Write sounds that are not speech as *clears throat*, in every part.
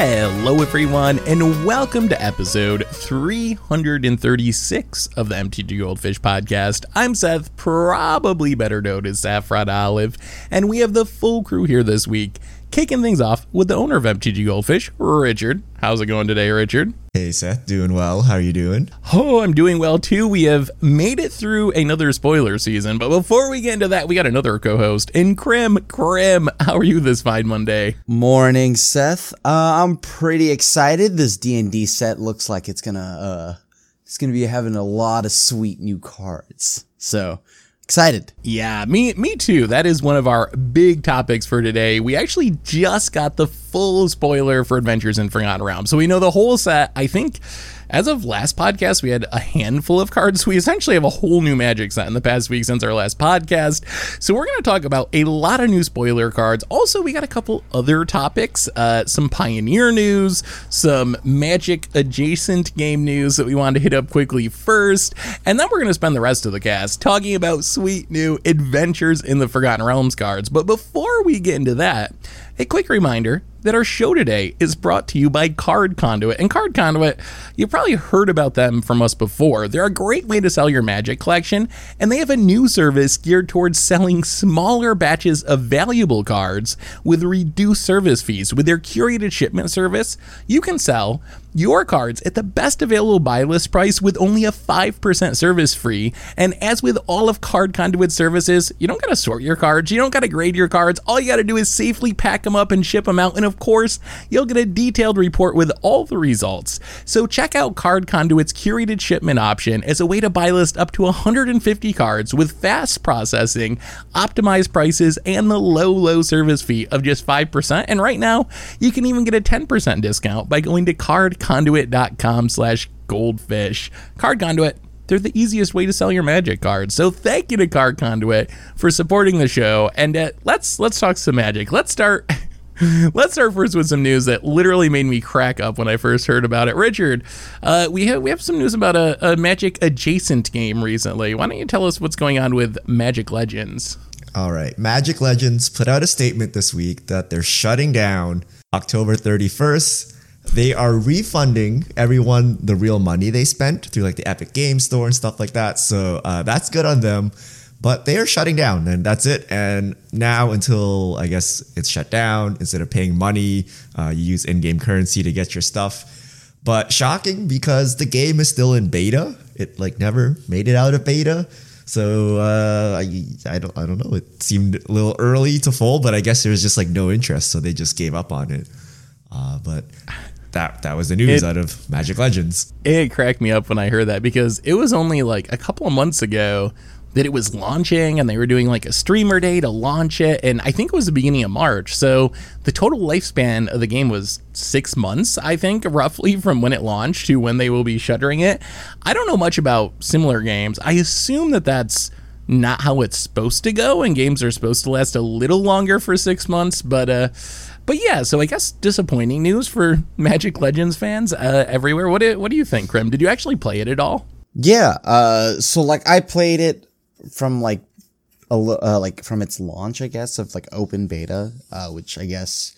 Hello, everyone, and welcome to episode 336 of the MTG Goldfish podcast. I'm Seth, probably better known as Saffron Olive, and we have the full crew here this week kicking things off with the owner of MTG Goldfish, Richard. How's it going today, Richard? Hey Seth, doing well. How are you doing? Oh, I'm doing well too. We have made it through another spoiler season, but before we get into that, we got another co-host in Krim. Krim, how are you this fine Monday? Morning, Seth. Uh, I'm pretty excited. This D and D set looks like it's gonna uh, it's gonna be having a lot of sweet new cards. So excited. Yeah, me me too. That is one of our big topics for today. We actually just got the full spoiler for Adventures in Forgotten Realms. So we know the whole set. I think as of last podcast, we had a handful of cards. We essentially have a whole new Magic set in the past week since our last podcast. So we're going to talk about a lot of new spoiler cards. Also, we got a couple other topics, uh, some Pioneer news, some Magic adjacent game news that we wanted to hit up quickly first, and then we're going to spend the rest of the cast talking about sweet new Adventures in the Forgotten Realms cards. But before we get into that, a quick reminder that our show today is brought to you by Card Conduit. And Card Conduit, you've probably heard about them from us before. They're a great way to sell your magic collection, and they have a new service geared towards selling smaller batches of valuable cards with reduced service fees. With their curated shipment service, you can sell your cards at the best available buy list price with only a 5% service fee. And as with all of Card Conduit services, you don't got to sort your cards, you don't got to grade your cards. All you got to do is safely pack them up and ship them out. And of course, you'll get a detailed report with all the results. So check out Card Conduit's curated shipment option as a way to buy list up to 150 cards with fast processing, optimized prices, and the low, low service fee of just 5%. And right now, you can even get a 10% discount by going to cardconduit.com slash goldfish. Card Conduit, they're the easiest way to sell your magic cards. So thank you to Card Conduit for supporting the show. And uh, let's let's talk some magic. Let's start *laughs* Let's start first with some news that literally made me crack up when I first heard about it. Richard, uh, we have we have some news about a, a Magic adjacent game recently. Why don't you tell us what's going on with Magic Legends? All right. Magic Legends put out a statement this week that they're shutting down October 31st. They are refunding everyone the real money they spent through like the Epic Game Store and stuff like that. So uh, that's good on them. But they are shutting down, and that's it. And now, until I guess it's shut down, instead of paying money, uh, you use in-game currency to get your stuff. But shocking because the game is still in beta. It like never made it out of beta. So uh, I I don't I don't know. It seemed a little early to fold, but I guess there was just like no interest, so they just gave up on it. Uh, but that that was the news It- out of Magic Legends. It cracked me up when I heard that because it was only like a couple of months ago that it was launching and they were doing like a streamer day to launch it. And I think it was the beginning of March. So the total lifespan of the game was six months, I think, roughly from when it launched to when they will be shuttering it. I don't know much about similar games. I assume that that's not how it's supposed to go and games are supposed to last a little longer for six months but uh but yeah so i guess disappointing news for *laughs* magic legends fans uh everywhere what do, what do you think krim did you actually play it at all Yeah. Uh, so like I played it from like a uh, like from its launch, I guess, of like open beta, uh, which I guess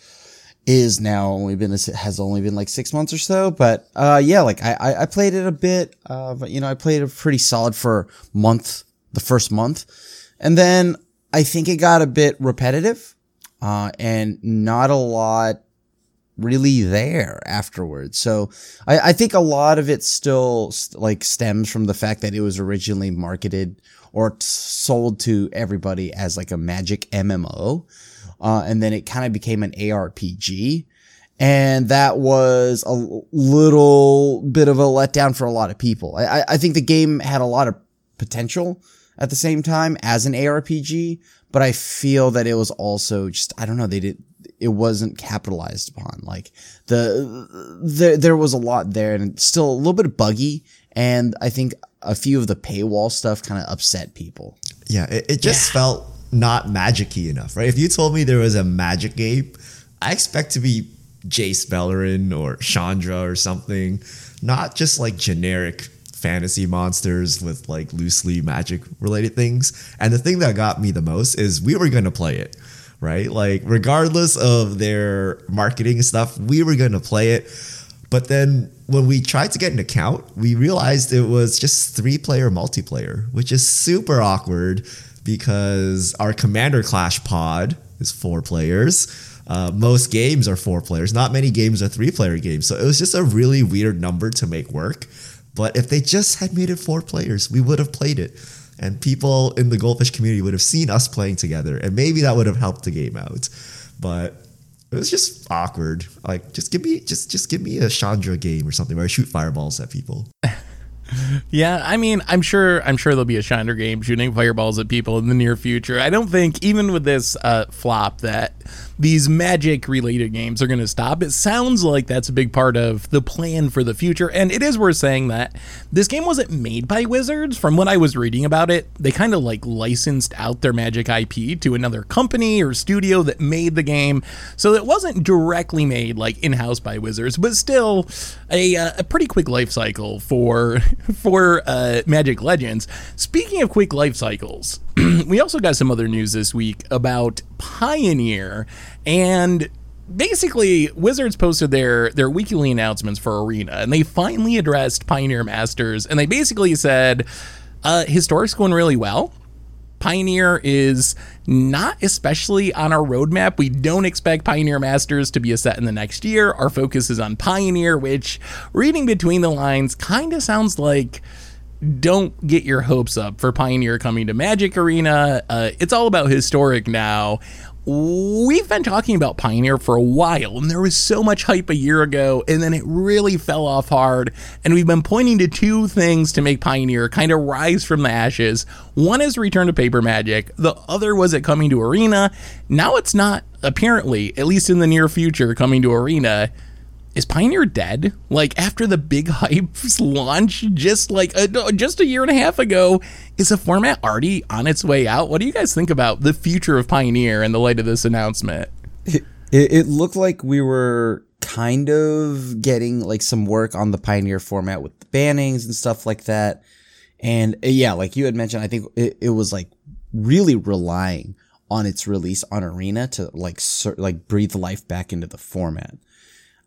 is now only been has only been like six months or so. But uh, yeah, like I I, played it a bit. Uh, but you know I played it pretty solid for month, the first month, and then I think it got a bit repetitive, uh, and not a lot really there afterwards. So I, I think a lot of it still st- like stems from the fact that it was originally marketed or t- sold to everybody as like a magic MMO. Uh, and then it kind of became an ARPG. And that was a little bit of a letdown for a lot of people. I, I- I think the game had a lot of potential at the same time as an ARPG, but I feel that it was also just, I don't know, they did, it wasn't capitalized upon. Like the, there, there was a lot there and still a little bit buggy. And I think a few of the paywall stuff kind of upset people. Yeah, it, it just felt not magic-y enough, right? If you told me there was a magic game, I expect to be Jace Beleren or Chandra or something, not just like generic fantasy monsters with like loosely magic related things. And the thing that got me the most is we were going to play it, right? Like, regardless of their marketing stuff, we were going to play it. But then when we tried to get an account, we realized it was just three player multiplayer, which is super awkward because our Commander Clash pod is four players. Uh, most games are four players. Not many games are three player games. So it was just a really weird number to make work. But if they just had made it four players, we would have played it. And people in the Goldfish community would have seen us playing together. And maybe that would have helped the game out. But it was just awkward. Like just give me just just give me a Chandra game or something where I shoot fireballs at people. *laughs* Yeah, I mean, I'm sure I'm sure there'll be a Shiner game shooting fireballs at people in the near future. I don't think even with this uh, flop that these magic related games are going to stop. It sounds like that's a big part of the plan for the future. And it is worth saying that this game wasn't made by Wizards. From what I was reading about it, they kind of like licensed out their magic IP to another company or studio that made the game. So it wasn't directly made like in house by Wizards, but still a, uh, a pretty quick life cycle for, *laughs* for uh, Magic Legends. Speaking of quick life cycles, *clears throat* we also got some other news this week about Pioneer and basically Wizards posted their their weekly announcements for Arena and they finally addressed Pioneer Masters and they basically said uh historic's going really well. Pioneer is not especially on our roadmap. We don't expect Pioneer Masters to be a set in the next year. Our focus is on Pioneer, which reading between the lines kind of sounds like don't get your hopes up for Pioneer coming to Magic Arena. Uh, it's all about historic now. We've been talking about Pioneer for a while, and there was so much hype a year ago, and then it really fell off hard. And we've been pointing to two things to make Pioneer kind of rise from the ashes. One is Return to Paper Magic, the other was it coming to Arena. Now it's not, apparently, at least in the near future, coming to Arena is Pioneer dead? Like after the big *laughs* hype launch, just like a, just a year and a half ago, is the format already on its way out? What do you guys think about the future of Pioneer in the light of this announcement? It, it looked like we were kind of getting like some work on the Pioneer format with the bannings and stuff like that. And uh, yeah, like you had mentioned, I think it, it was like really relying on its release on Arena to like like breathe life back into the format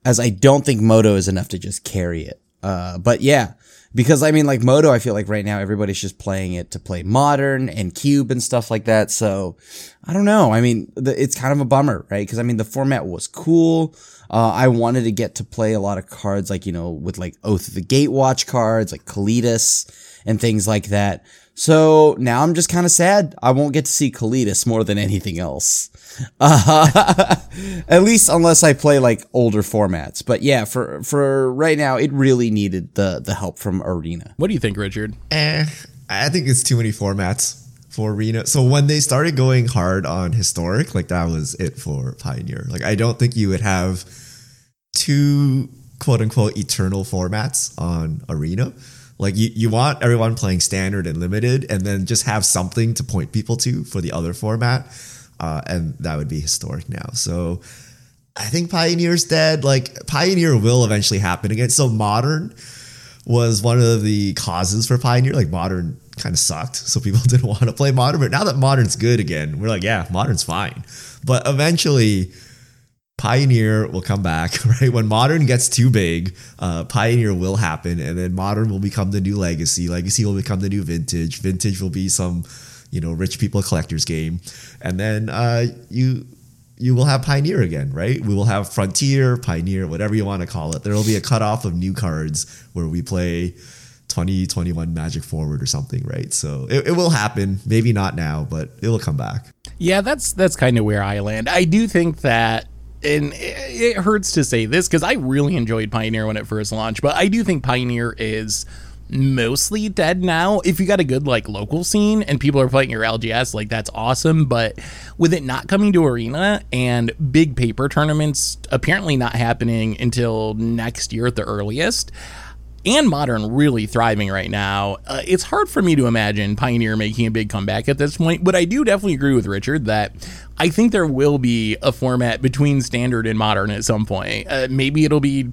as I don't think Moto is enough to just carry it. Uh, but yeah, because I mean, like Moto, I feel like right now everybody's just playing it to play modern and cube and stuff like that. So I don't know. I mean, the, it's kind of a bummer, right? Because I mean, the format was cool. Uh, I wanted to get to play a lot of cards, like you know, with like Oath of the Gatewatch cards, like Kalitas and things like that. So now I'm just kind of sad. I won't get to see Kalitas more than anything else. Uh, *laughs* at least unless I play like older formats. But yeah, for for right now, it really needed the the help from Arena. What do you think, Richard? Eh, I think it's too many formats for Arena. So when they started going hard on historic, like that was it for Pioneer. Like I don't think you would have two quote unquote eternal formats on Arena. Like you, you want everyone playing standard and limited, and then just have something to point people to for the other format uh, and that would be historic now. So I think Pioneer's dead. Like Pioneer will eventually happen again. So modern was one of the causes for Pioneer. Like modern kind of sucked, so people *laughs* didn't want to play modern. But now that modern's good again, we're like, yeah, modern's fine. But eventually. Pioneer will come back, *laughs* right? When Modern gets too big, uh, Pioneer will happen, and then Modern will become the new Legacy. Legacy will become the new Vintage. Vintage will be some you know rich people collectors game, and then uh, you you will have Pioneer again, right? We will have Frontier, Pioneer, whatever you want to call it. There will be a cutoff of new cards where we play 2021 Magic Forward or something, right? So it, it will happen. Maybe not now, but it will come back. Yeah, that's that's kind of where I land. I do think that and it hurts to say this because I really enjoyed Pioneer when it first launched, but I do think Pioneer is mostly dead now. If you got a good like local scene and people are fighting your LGS, like that's awesome. But with it not coming to Arena and big paper tournaments apparently not happening until next year at the earliest, and modern really thriving right now, uh, it's hard for me to imagine Pioneer making a big comeback at this point. But I do definitely agree with Richard that I think there will be a format between standard and modern at some point. Uh, maybe it'll be,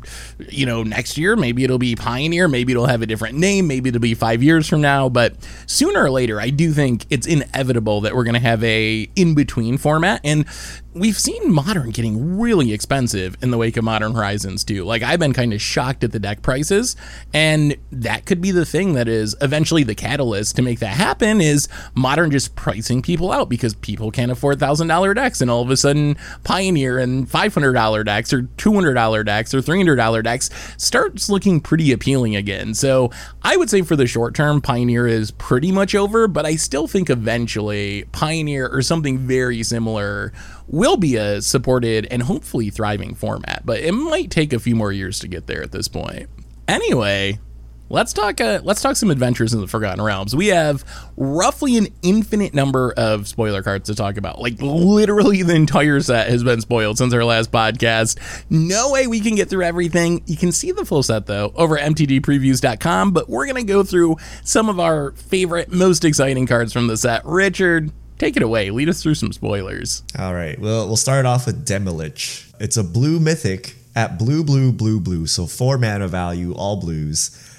you know, next year. Maybe it'll be Pioneer. Maybe it'll have a different name. Maybe it'll be five years from now. But sooner or later, I do think it's inevitable that we're going to have a in between format. And we've seen modern getting really expensive in the wake of modern horizons too like i've been kind of shocked at the deck prices and that could be the thing that is eventually the catalyst to make that happen is modern just pricing people out because people can't afford $1000 decks and all of a sudden pioneer and $500 decks or $200 decks or $300 decks starts looking pretty appealing again so i would say for the short term pioneer is pretty much over but i still think eventually pioneer or something very similar will be a supported and hopefully thriving format, but it might take a few more years to get there at this point. Anyway, let's talk uh, let's talk some adventures in the Forgotten Realms. We have roughly an infinite number of spoiler cards to talk about. Like literally the entire set has been spoiled since our last podcast. No way we can get through everything. You can see the full set though over at mtgpreviews.com, but we're to go through some of our favorite most exciting cards from the set. Richard, take it away. Lead us through some spoilers. All right. Well, we'll start off with Demilich. It's a blue mythic at blue, blue, blue, blue. So four mana value, all blues.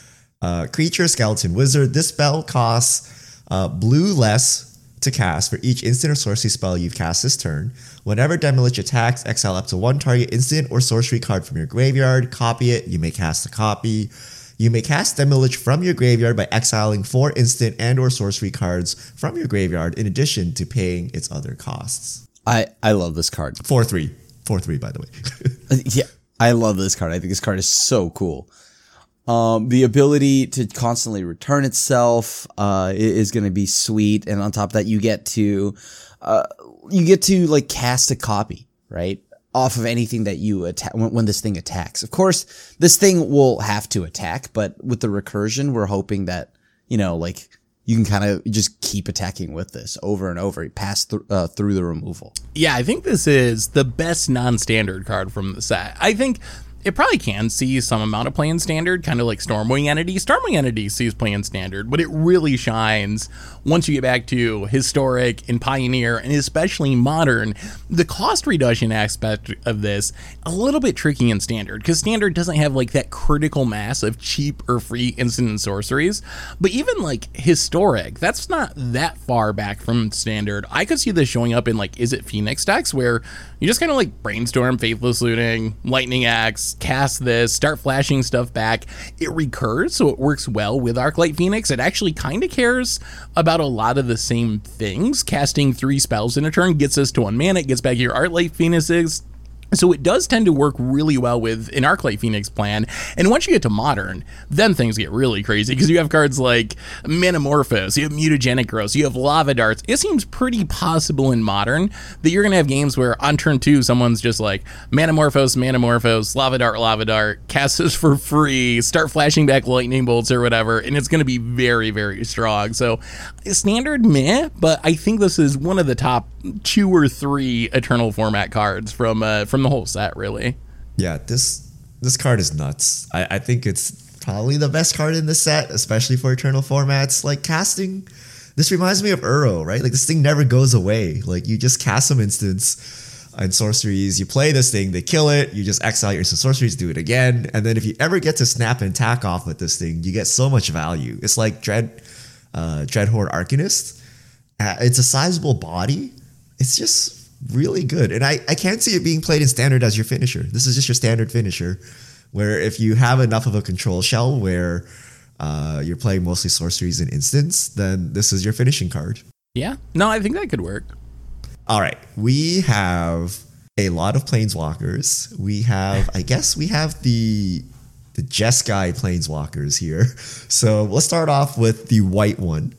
Uh, creature, skeleton, wizard. This spell costs uh, blue less to cast for each instant or sorcery spell you've cast this turn. Whenever Demilich attacks, exile up to one target instant or sorcery card from your graveyard, copy it. You may cast a copy. You may cast Demilich from your graveyard by exiling four instant and or sorcery cards from your graveyard in addition to paying its other costs. I I love this card. 4-3. 4-3 by the way. *laughs* yeah, I love this card. I think this card is so cool. Um, the ability to constantly return itself uh, is going to be sweet, and on top of that, you get to uh, you get to like cast a copy, right? off of anything that you attack when, when, this thing attacks. Of course, this thing will have to attack, but with the recursion, we're hoping that, you know, like you can kind of just keep attacking with this over and over, pass th- uh, through the removal. Yeah, I think this is the best non-standard card from the set. I think it probably can see some amount of playing standard, kind of like Stormwing Entity. Stormwing Entity sees playing standard, but it really shines once you get back to historic and pioneer and especially modern. The cost reduction aspect of this a little bit tricky in standard because standard doesn't have like that critical mass of cheap or free instant and sorceries. But even like historic, that's not that far back from standard. I could see this showing up in like Izzet Phoenix decks where you just kind of like brainstorm Faithless Looting, Lightning Axe, cast this, start flashing stuff back. It recurs, so it works well with Arclight Phoenix. It actually kind of cares about a lot of the same things. Casting three spells in a turn gets us to one mana, it gets back your Arclight Phoenixes, so it does tend to work really well with an Arclight Phoenix plan. And once you get to modern, then things get really crazy because you have cards like Manamorphose, you have Mutagenic Growth, you have Lava Darts. It seems pretty possible in modern that you're going to have games where on turn two, someone's just like Manamorphose, Manamorphose, Lava Dart, Lava Dart, cast this for free, start flashing back lightning bolts or whatever, and it's going to be very, very strong. So standard meh, but I think this is one of the top two or three Eternal format cards from uh, from the whole set, really. Yeah, this this card is nuts. I, I think it's probably the best card in the set, especially for Eternal formats. Like casting, this reminds me of Uro, right? Like this thing never goes away. Like you just cast some instants and sorceries. You play this thing, they kill it. You just exile your sorceries, do it again, and then if you ever get to snap and tack off with this thing, you get so much value. It's like Dread uh, Dreadhorde Arcanist. Uh, it's a sizable body. It's just really good. And I, I can't see it being played in standard as your finisher. This is just your standard finisher, where if you have enough of a control shell where uh, you're playing mostly sorceries and instants, then this is your finishing card. Yeah. No, I think that could work. All right. We have a lot of planeswalkers. We have, I guess, we have the the Jeskai planeswalkers here. *laughs* So let's start off with the white one.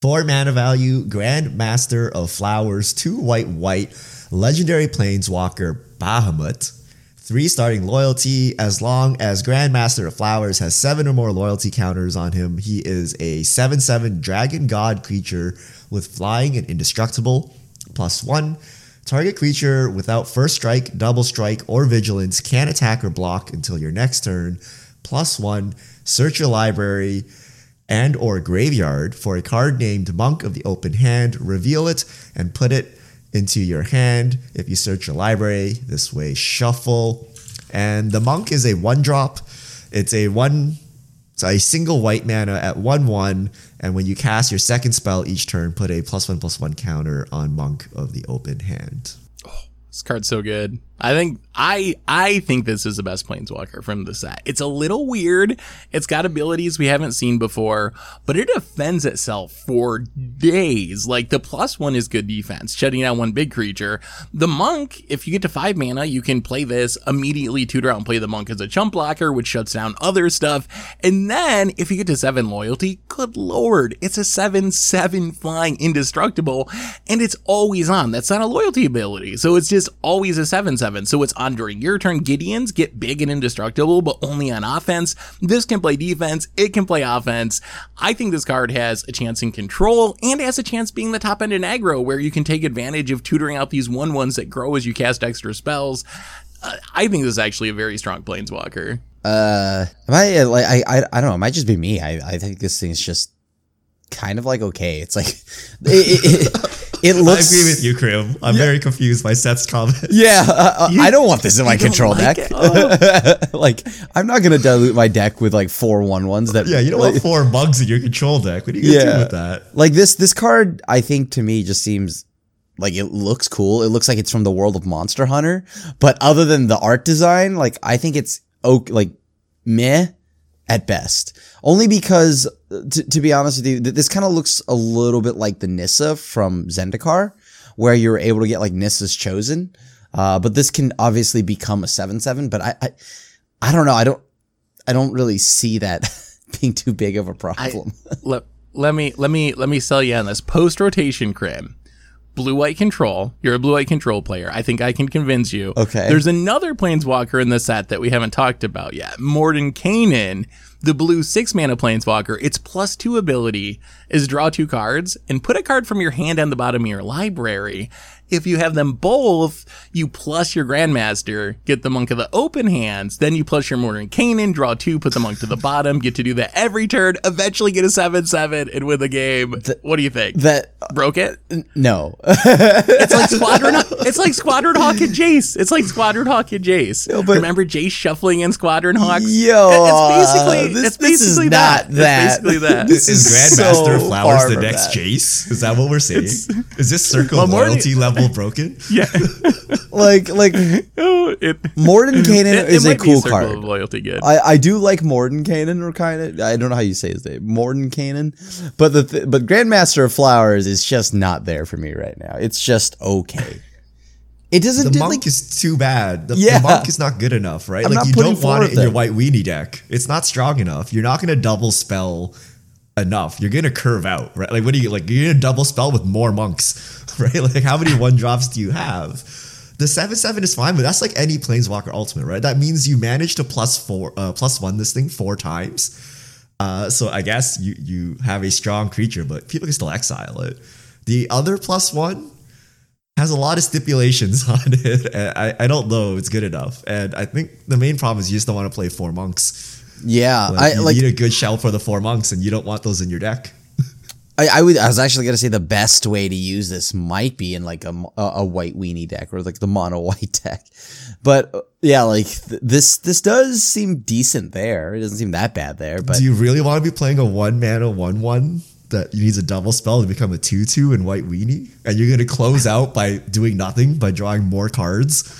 Four mana value, Grandmaster of Flowers, two white white, legendary planeswalker Bahamut. Three starting loyalty. As long as Grandmaster of Flowers has seven or more loyalty counters on him, he is a 7 7 dragon god creature with flying and indestructible. Plus one. Target creature without first strike, double strike, or vigilance can attack or block until your next turn. Plus one. Search your library and or graveyard for a card named Monk of the Open Hand, reveal it, and put it into your hand. If you search your library, this way shuffle. And the monk is a one drop. It's a one it's a single white mana at 1 1, and when you cast your second spell each turn, put a plus 1 plus 1 counter on Monk of the open hand. This card's so good. I think I I think this is the best planeswalker from the set. It's a little weird. It's got abilities we haven't seen before, but it defends itself for days. Like the plus one is good defense, shutting down one big creature. The monk, if you get to five mana, you can play this immediately tutor out and play the monk as a chump blocker, which shuts down other stuff. And then if you get to seven loyalty, good lord, it's a seven seven flying indestructible, and it's always on. That's not a loyalty ability, so it's just always a 7-7. So it's on during your turn. Gideons get big and indestructible, but only on offense. This can play defense. It can play offense. I think this card has a chance in control and has a chance being the top end in aggro where you can take advantage of tutoring out these one ones that grow as you cast extra spells. Uh, I think this is actually a very strong planeswalker. Uh, am I like I, I I don't know. It might just be me. I I think this thing's just kind of like okay. It's like *laughs* it, it, it, looks. I agree with you, Krim. I'm yeah. very confused by Seth's comment. *laughs* Yeah, uh, uh you, I don't want this in my *laughs* control like deck. *laughs* Oh. like, I'm not gonna dilute my deck with like four one ones that. Yeah, you don't like, want four bugs in your control deck. What are you gonna yeah, do with that? Like this, this card, I think to me just seems like it looks cool. It looks like it's from the world of Monster Hunter. But other than the art design, like I think it's okay, like meh at best. Only because, to, to be honest with you, this kind of looks a little bit like the Nissa from Zendikar, where you're able to get like Nissa's Chosen. Uh, but this can obviously become a 7-7, but I, I, I don't know. I don't, I don't really see that *laughs* being too big of a problem. *laughs* I, let, let me, let me, let me sell you on this post rotation crim blue white control. You're a blue white control player. I think I can convince you. Okay. There's another planeswalker in the set that we haven't talked about yet. Morden Mordenkainen, the blue six mana planeswalker. Its plus two ability is draw two cards and put a card from your hand on the bottom of your library. If you have them both, you plus your Grandmaster, get the Monk of the open hands, then you plus your Mordenkainen, draw two, put the Monk to the bottom, get to do that every turn, eventually get a 7-7 and win the game. The, what do you think? That Broke it? No. it's like Squadron *laughs* It's like Squadron Hawk and Jace. It's like Squadron Hawk and Jace. Yo, Remember Jace shuffling in Squadron Hawks? Yo, it's basically, uh, this, it's basically that. that. It's basically *laughs* that. This is Grandmaster so Flowers the next that. Jace? Is that what we're saying? It's, is this *laughs* circle well, loyalty level double broken. *laughs* Yeah, *laughs* like like oh, it, Mordenkainen *laughs* it, is a cool card. loyalty good. I, I do like Mordenkainen or kind of I don't know how you say his name Mordenkainen, but the th- but Grandmaster of Flowers is just not there for me right now. It's just okay. It doesn't. The monk like, is too bad. The, yeah. the monk is not good enough, right? I'm like you don't want it in them. your white weenie deck. It's not strong enough. You're not going to double spell enough. You're gonna curve out, right? Like, what do you like? You're gonna double spell with more monks, *laughs* right? Like, how many one drops do you have? The seven seven is fine, but that's like any planeswalker ultimate, right? That means you manage to plus four, uh, plus one this thing four times. Uh, so I guess you you have a strong creature, but people can still exile it. The other plus one has a lot of stipulations *laughs* on it. I, I don't know if it's good enough. And I think the main problem is you just don't want to play four monks. Yeah, like, I you like, need a good shell for the four monks, and you don't want those in your deck. I, I, would. I was actually gonna say the best way to use this might be in like a, a white weenie deck or like the mono white *laughs* deck, but uh, yeah, like th- this this does seem decent there. It doesn't seem that bad there. But do you really want to be playing a one mana one one that needs a double spell to become a two two in white weenie, and you're gonna close *laughs* out by doing nothing by drawing more cards?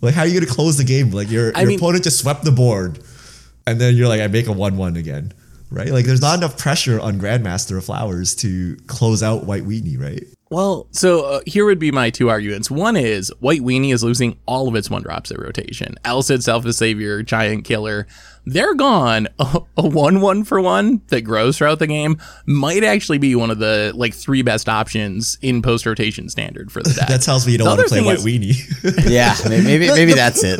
Like how are you gonna close the game? Like your your mean, opponent just swept the board and then you're like, I make a one-one again, right? Like, there's not enough pressure on Grandmaster of Flowers to close out White Weenie, right? Well, so uh, here would be my two arguments. One is White Weenie is losing all of its one drops at rotation. Alseid, Self the Savior, Giant Killer, they're gone. A, *laughs* a one one for one that grows throughout the game might actually be one of the like three best options in post rotation standard for the *laughs* deck. that tells me you don't want to play White is, Weenie. *laughs* yeah, maybe maybe, that's it.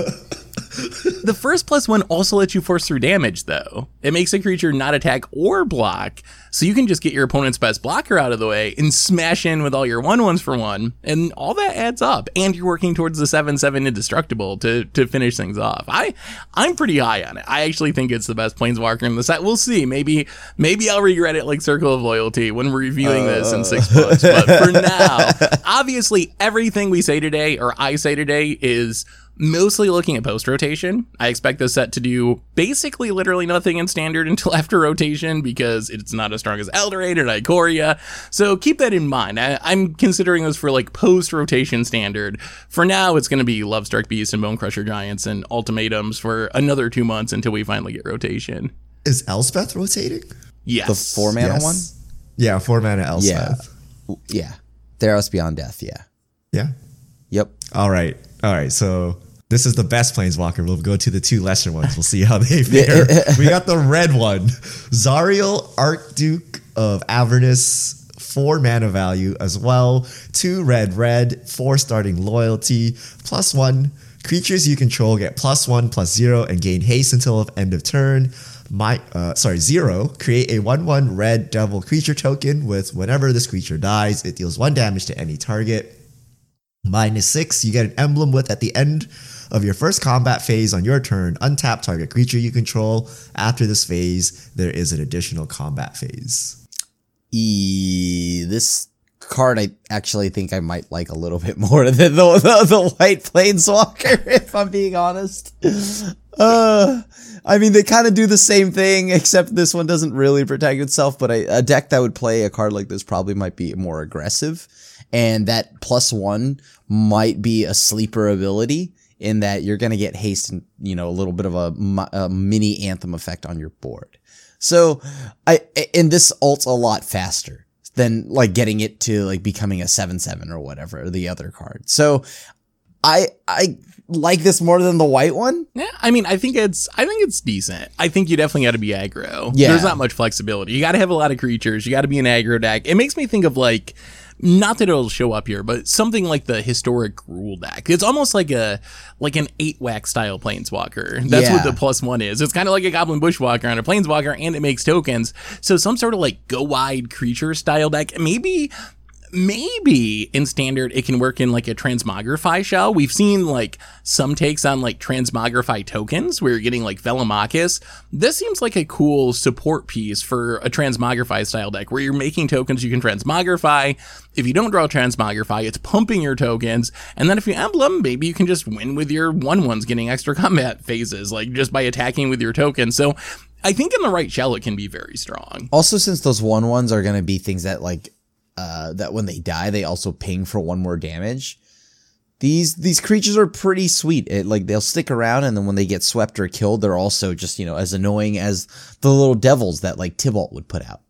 *laughs* the first plus one also lets you force through damage, though. It makes a creature not attack or block, so you can just get your opponent's best blocker out of the way and smash in with all your one ones for one, and all that adds up. And you're working towards the seven seven indestructible to to finish things off. I I'm pretty high on it. I actually think it's the best planeswalker in the set. We'll see. Maybe maybe I'll regret it like Circle of Loyalty when we're reviewing this in six uh. books. But for now, *laughs* obviously everything we say today or I say today is mostly looking at post rotation. I expect this set to do basically literally nothing in standard *laughs* until after rotation because it's not as strong as Eldraine or Ikoria. So keep that in mind. I, am considering this for like post rotation standard. For now, it's going to be Lovestruck Beast and Bonecrusher Giants and ultimatums for another two months until we finally get rotation. Is Elspeth rotating? Yes. The four mana Yes. one? Yeah, four mana Yeah. Elspeth. Yeah. Theros Beyond Death, yeah. Yeah. Yep. All right. All right. So this is the best planeswalker. We'll go to the two lesser ones. We'll see how they *laughs* fare. we got the red one. Zariel, Archduke of Avernus, four mana value as well. Two red, red, four starting loyalty, plus one. Creatures you control get plus one, plus zero, and gain haste until end of turn. My, uh, sorry, zero. Create a one-one red devil creature token with whenever this creature dies, it deals one damage to any target. Minus six, you get an emblem with at the end of your first combat phase on your turn, untap target creature you control. After this phase, there is an additional combat phase. E this card I actually think I might like a little *laughs* bit more than the the, the white planeswalker, *laughs* if I'm being honest. Uh I mean they kind of do the same thing, except this one doesn't really protect itself, but I, a deck that would play a card like this probably might be more aggressive. And that plus one might be a sleeper ability in that you're going to get haste and, you know, a little bit of a, a mini anthem effect on your board. So I, and this ults a lot faster than like getting it to like becoming a 7-7 or whatever, or the other card. So I, I like this more than the white one. Yeah, I mean, I think it's I think it's decent. I think you definitely got to be aggro. Yeah. there's not much flexibility. You got to have a lot of creatures. You got to be an aggro deck. It makes me think of like. Not that it'll show up here, but something like the historic rule deck. It's almost like a like an eight whack style planeswalker. That's what the plus one is. It's kind of like a goblin bushwhacker on a planeswalker, and it makes tokens. So some sort of like go wide creature style deck. Maybe maybe in standard it can work in like a transmogrify shell. We've seen like some takes on like transmogrify tokens where you're getting like Velomachus. This seems like a cool support piece for a transmogrify style deck where you're making tokens you can transmogrify. If you don't draw transmogrify, it's pumping your tokens. And then if you emblem, maybe you can just win with your one ones getting extra *laughs* combat phases, like just by attacking with your tokens. So I think in the right shell it can be very strong. Also, since those one ones are going to be things that like, uh, that when they die, they also ping for one more damage. These, these creatures are pretty sweet. It, like they'll stick around and then when they get swept or killed, they're also just, you know, as annoying as the little devils that like Tibalt would put out.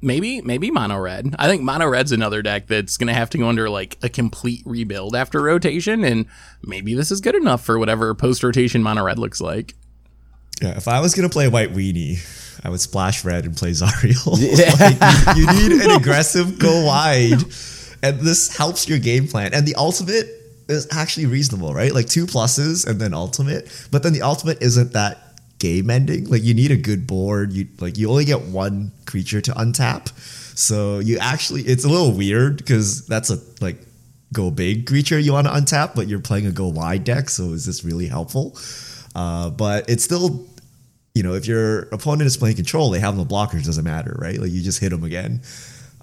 Maybe, maybe mono red. I think mono red's another deck that's gonna have to go under like a complete rebuild after rotation, and maybe this is good enough for whatever post rotation mono red looks like. Yeah, if I was gonna play White Weenie, I would splash red and play Zariel. *laughs* Like, you, you need an aggressive go wide, and this helps your game plan. And the ultimate is actually reasonable, right? Like two pluses and then ultimate, but then the ultimate isn't that game ending. Like you need a good board. You like you only get one creature to untap, so you actually it's a little weird because that's a like go big creature you want to untap, but you're playing a go wide deck. So is this really helpful? Uh, but it's still you know, if your opponent is playing control, they have the blockers, doesn't matter, right? Like you just hit them again.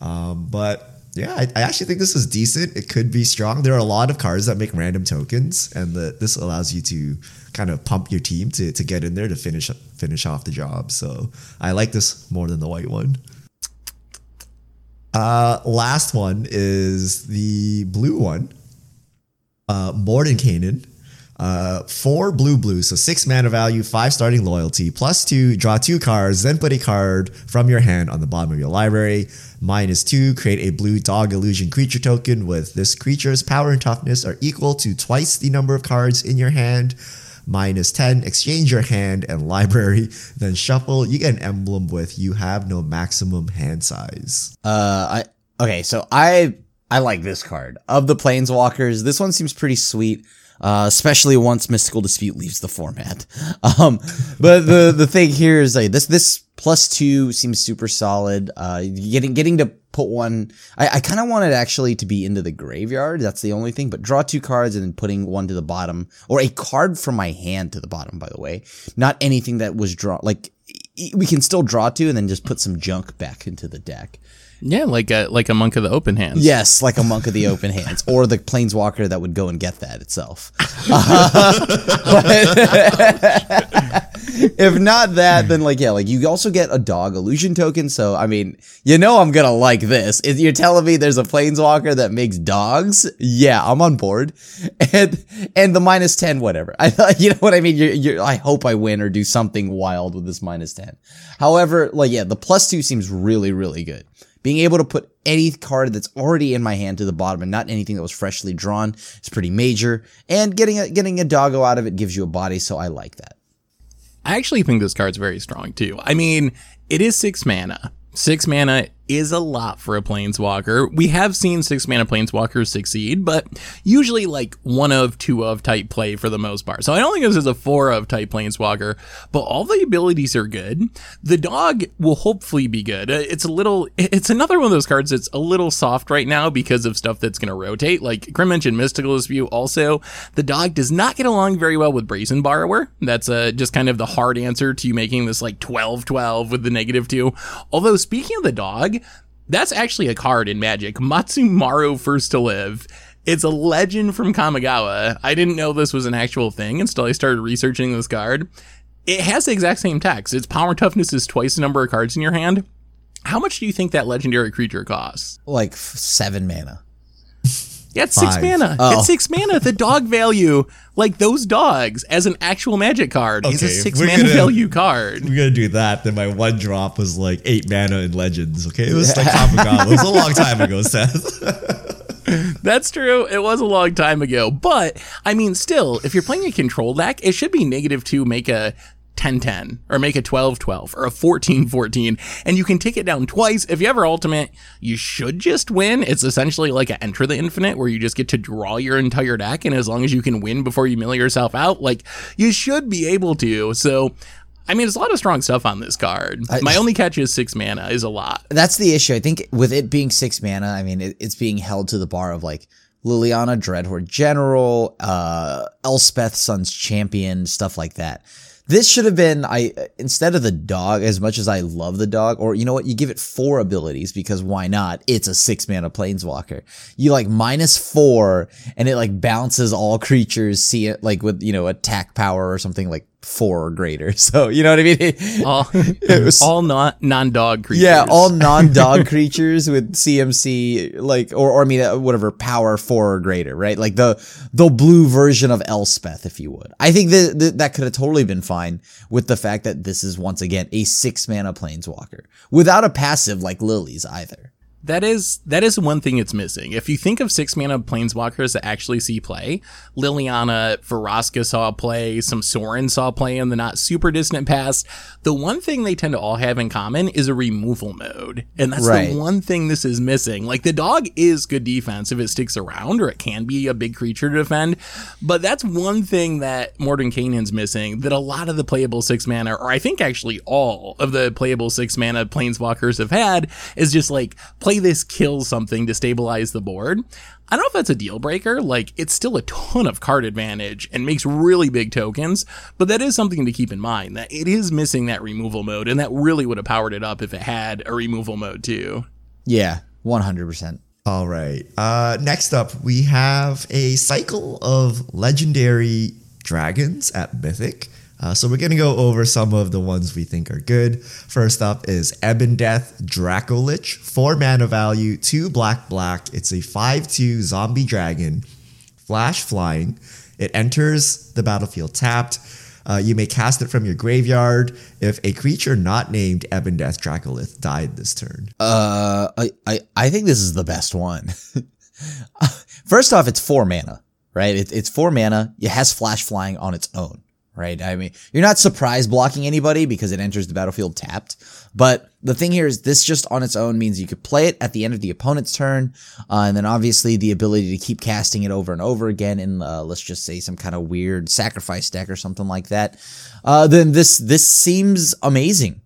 Um, but yeah, I, I actually think this is decent. It could be strong. There are a lot of cards that make random tokens, and the, this allows you to kind of pump your team to, to get in there to finish finish off the job. So I like this more than the white one. Uh, last one is the blue one. Uh, Mordenkainen. Uh, four blue blue, so six mana value, five starting loyalty, plus two, draw two cards, then put a card from your hand on the bottom of your library. Minus two, create a blue dog illusion creature token with this creature's power and toughness are equal to twice the number of cards in your hand. Minus 10, exchange your hand and *laughs* library, then shuffle. You get an emblem with you have no maximum hand size. Uh, I okay, so I I like this card of the planeswalkers. This one seems pretty sweet. Uh, especially once Mystical Dispute leaves the format. *laughs* Um, but the the thing here is like this this plus two seems super solid. Uh, getting getting to put one, I, I kind of wanted actually to be into the graveyard. That's the only thing. But draw two cards and then putting one to the bottom, or a card from my hand to the bottom. By the way, not anything that was drawn. Like we can still draw two and then just put some junk back into the deck. Yeah, like a like a monk of the open hands. Yes, like a monk of the open hands, or the planeswalker that would go and get that itself. Uh, *laughs* if not that, then like yeah, like you also get a dog illusion token. So I mean, you know, I'm gonna like this. If you're telling me there's a planeswalker that makes dogs, yeah, I'm on board. *laughs* And and the minus ten, whatever. *laughs* I you know what I mean. You're, you're, I hope I win or do something wild with this minus ten. However, like yeah, the plus two seems really really good being able to put any card that's already in my hand to the bottom and not anything that was freshly drawn is pretty major. And getting a getting a doggo out of it gives you a body, so I like that. I actually think this card's very strong too. I mean, it is six mana. Six mana is a lot for a planeswalker. We have seen six mana planeswalkers succeed, but usually like one of, two of type play for the most part. So I don't think this is a four of type planeswalker, but all the abilities are good. The dog will hopefully be good. Uh, it's a little, it's another one of those cards that's a little soft right now because of stuff that's going to rotate. Like Krim mentioned Mystical Dispute also. The dog does not get along very well with Brazen Borrower. That's uh, just kind of the hard answer to you making this like 12 12 with the negative two. Although speaking of the dog, that's actually a card in Magic. Masumaro First to Live. It's a legend from Kamigawa. I didn't know this was an actual thing until I started researching this card. It has the exact same text. Its power toughness is twice the number of cards in your hand. How much do you think that legendary creature costs? Like seven mana. Yeah, it's six mana. Oh. It's six mana. The dog value, like those dogs, as an actual magic card, is a six mana gonna- value card. We're gonna do that. Then my one drop was like eight mana in Legends. Okay, it was like Kamigawa. It was a long *laughs* time ago, Seth. That's true. It was a long time ago. But, I mean, still, if you're playing a control deck, it should be negative two, make a 10 10, or make a 12 12, or a 14 14. And you can take it down twice. If you ever ultimate, you should just win. It's essentially like an enter the infinite where you just get to draw your entire deck. And as long as you can win before you mill yourself out, like, you should be able to. So, I mean, there's a lot of strong stuff on this card. My only catch is six mana is a lot. That's the issue. I think with it being six mana, I mean, it, it's being held to the bar of like Liliana, Dreadhorde General, uh, Elspeth, Sun's Champion, stuff like that. This should have been I instead of the dog. As much as I love the dog, or you know what, you give it four abilities because why not? It's a six mana planeswalker. You like minus four, and it like bounces all creatures. See it like with you know attack power or something like four or greater. *laughs* So you know what I mean? *laughs* All, *laughs* was- all not non dog creatures. Yeah, all non-dog creatures with CMC like or, or I mean uh, whatever power 4 or greater, right? Like the the blue version of Elspeth if you would. I think that that, that could have totally been fine with the fact that this is once again a 6 mana planeswalker without a passive like Lily's either. That is that is one thing it's missing. If you think of six mana planeswalkers that actually see play, Liliana, Vraska saw play, some Sorin saw play in the not super distant past. The one thing they tend to all have in common is a removal mode, and that's Right. the one thing this is missing. Like the dog is good defense if it sticks around, or it can be a big creature to defend. But that's one thing that Mordenkainen's missing. That a lot of the playable six mana, or I think actually all of the playable six mana planeswalkers have had, is just like play this, kill something to stabilize the board. I don't know if that's a deal breaker. Like, it's still a ton of card advantage and makes really big tokens, but that is something to keep in mind that it is missing that removal mode, and that really would have powered it up if it had a removal mode too. Yeah, 100%. All right. Uh, next up, we have a cycle of legendary dragons at Mythic. Uh, so we're gonna go over some of the ones we think are good. First up is Ebon Death Dracolich, four mana value, two black black. It's a five-two zombie dragon, flash flying. It enters the battlefield tapped. Uh, you may cast it from your graveyard if a creature not named Ebon Death Dracolich died this turn. Uh, I, I, I think this is the best one. *laughs* First off, it's four mana, right? It, it's four mana. It has flash flying on its own, right? I mean, you're not surprise blocking anybody because it enters the battlefield tapped. But the thing here is this just on its own means you could play it at the end of the opponent's turn. Uh, and then obviously the ability to keep casting it over and over again in, uh, let's just say some kind of weird sacrifice deck or something like that. Uh, then this, this seems amazing.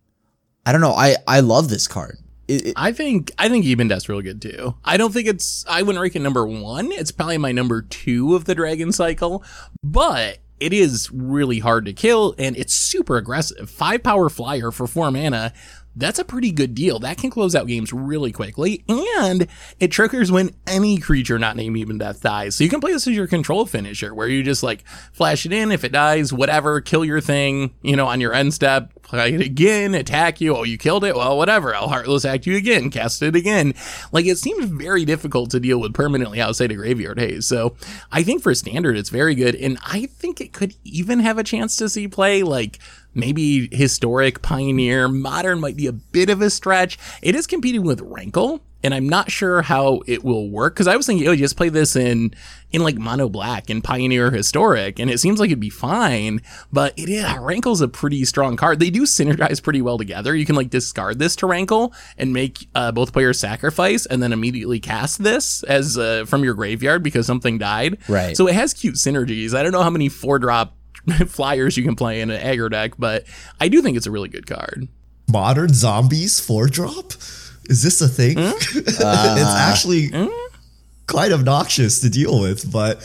I don't know. I, I love this card. It, it, I think I think Ebon Death's real good too. I don't think it's I wouldn't rank it number one. It's probably my number two of the Dragon Cycle, but it is really hard to kill and it's super aggressive. Five power flyer for four mana. That's a pretty good deal. That can close out games really quickly, and it triggers when any creature not named Ebon Death dies. So you can play this as your control finisher, where you just like flash it in. If it dies, whatever, kill your thing, you know, on your end step, play it again, attack you. Oh, you killed it? Well, whatever. I'll Heartless Act you again, cast it again. Like, it seems very difficult to deal with permanently outside of Graveyard hate. So I think for standard, it's very good. And I think it could even have a chance to see play like maybe historic, pioneer, modern might be a bit of a stretch. It is competing with Rankle, and I'm not sure how it will work because I was thinking, oh, you just play this in in like mono black and pioneer historic, and it seems like it'd be fine. But it is Rankle's a pretty strong card. They do synergize pretty well together. You can like discard this to Rankle and make uh, both players sacrifice, and then immediately cast this as uh, from your graveyard because something died. Right. So it has cute synergies. I don't know how many four drop *laughs* flyers you can play in an aggro deck, but I do think it's a really good card. Modern zombies four drop? Is this a thing? *laughs* it's actually quite obnoxious to deal with, but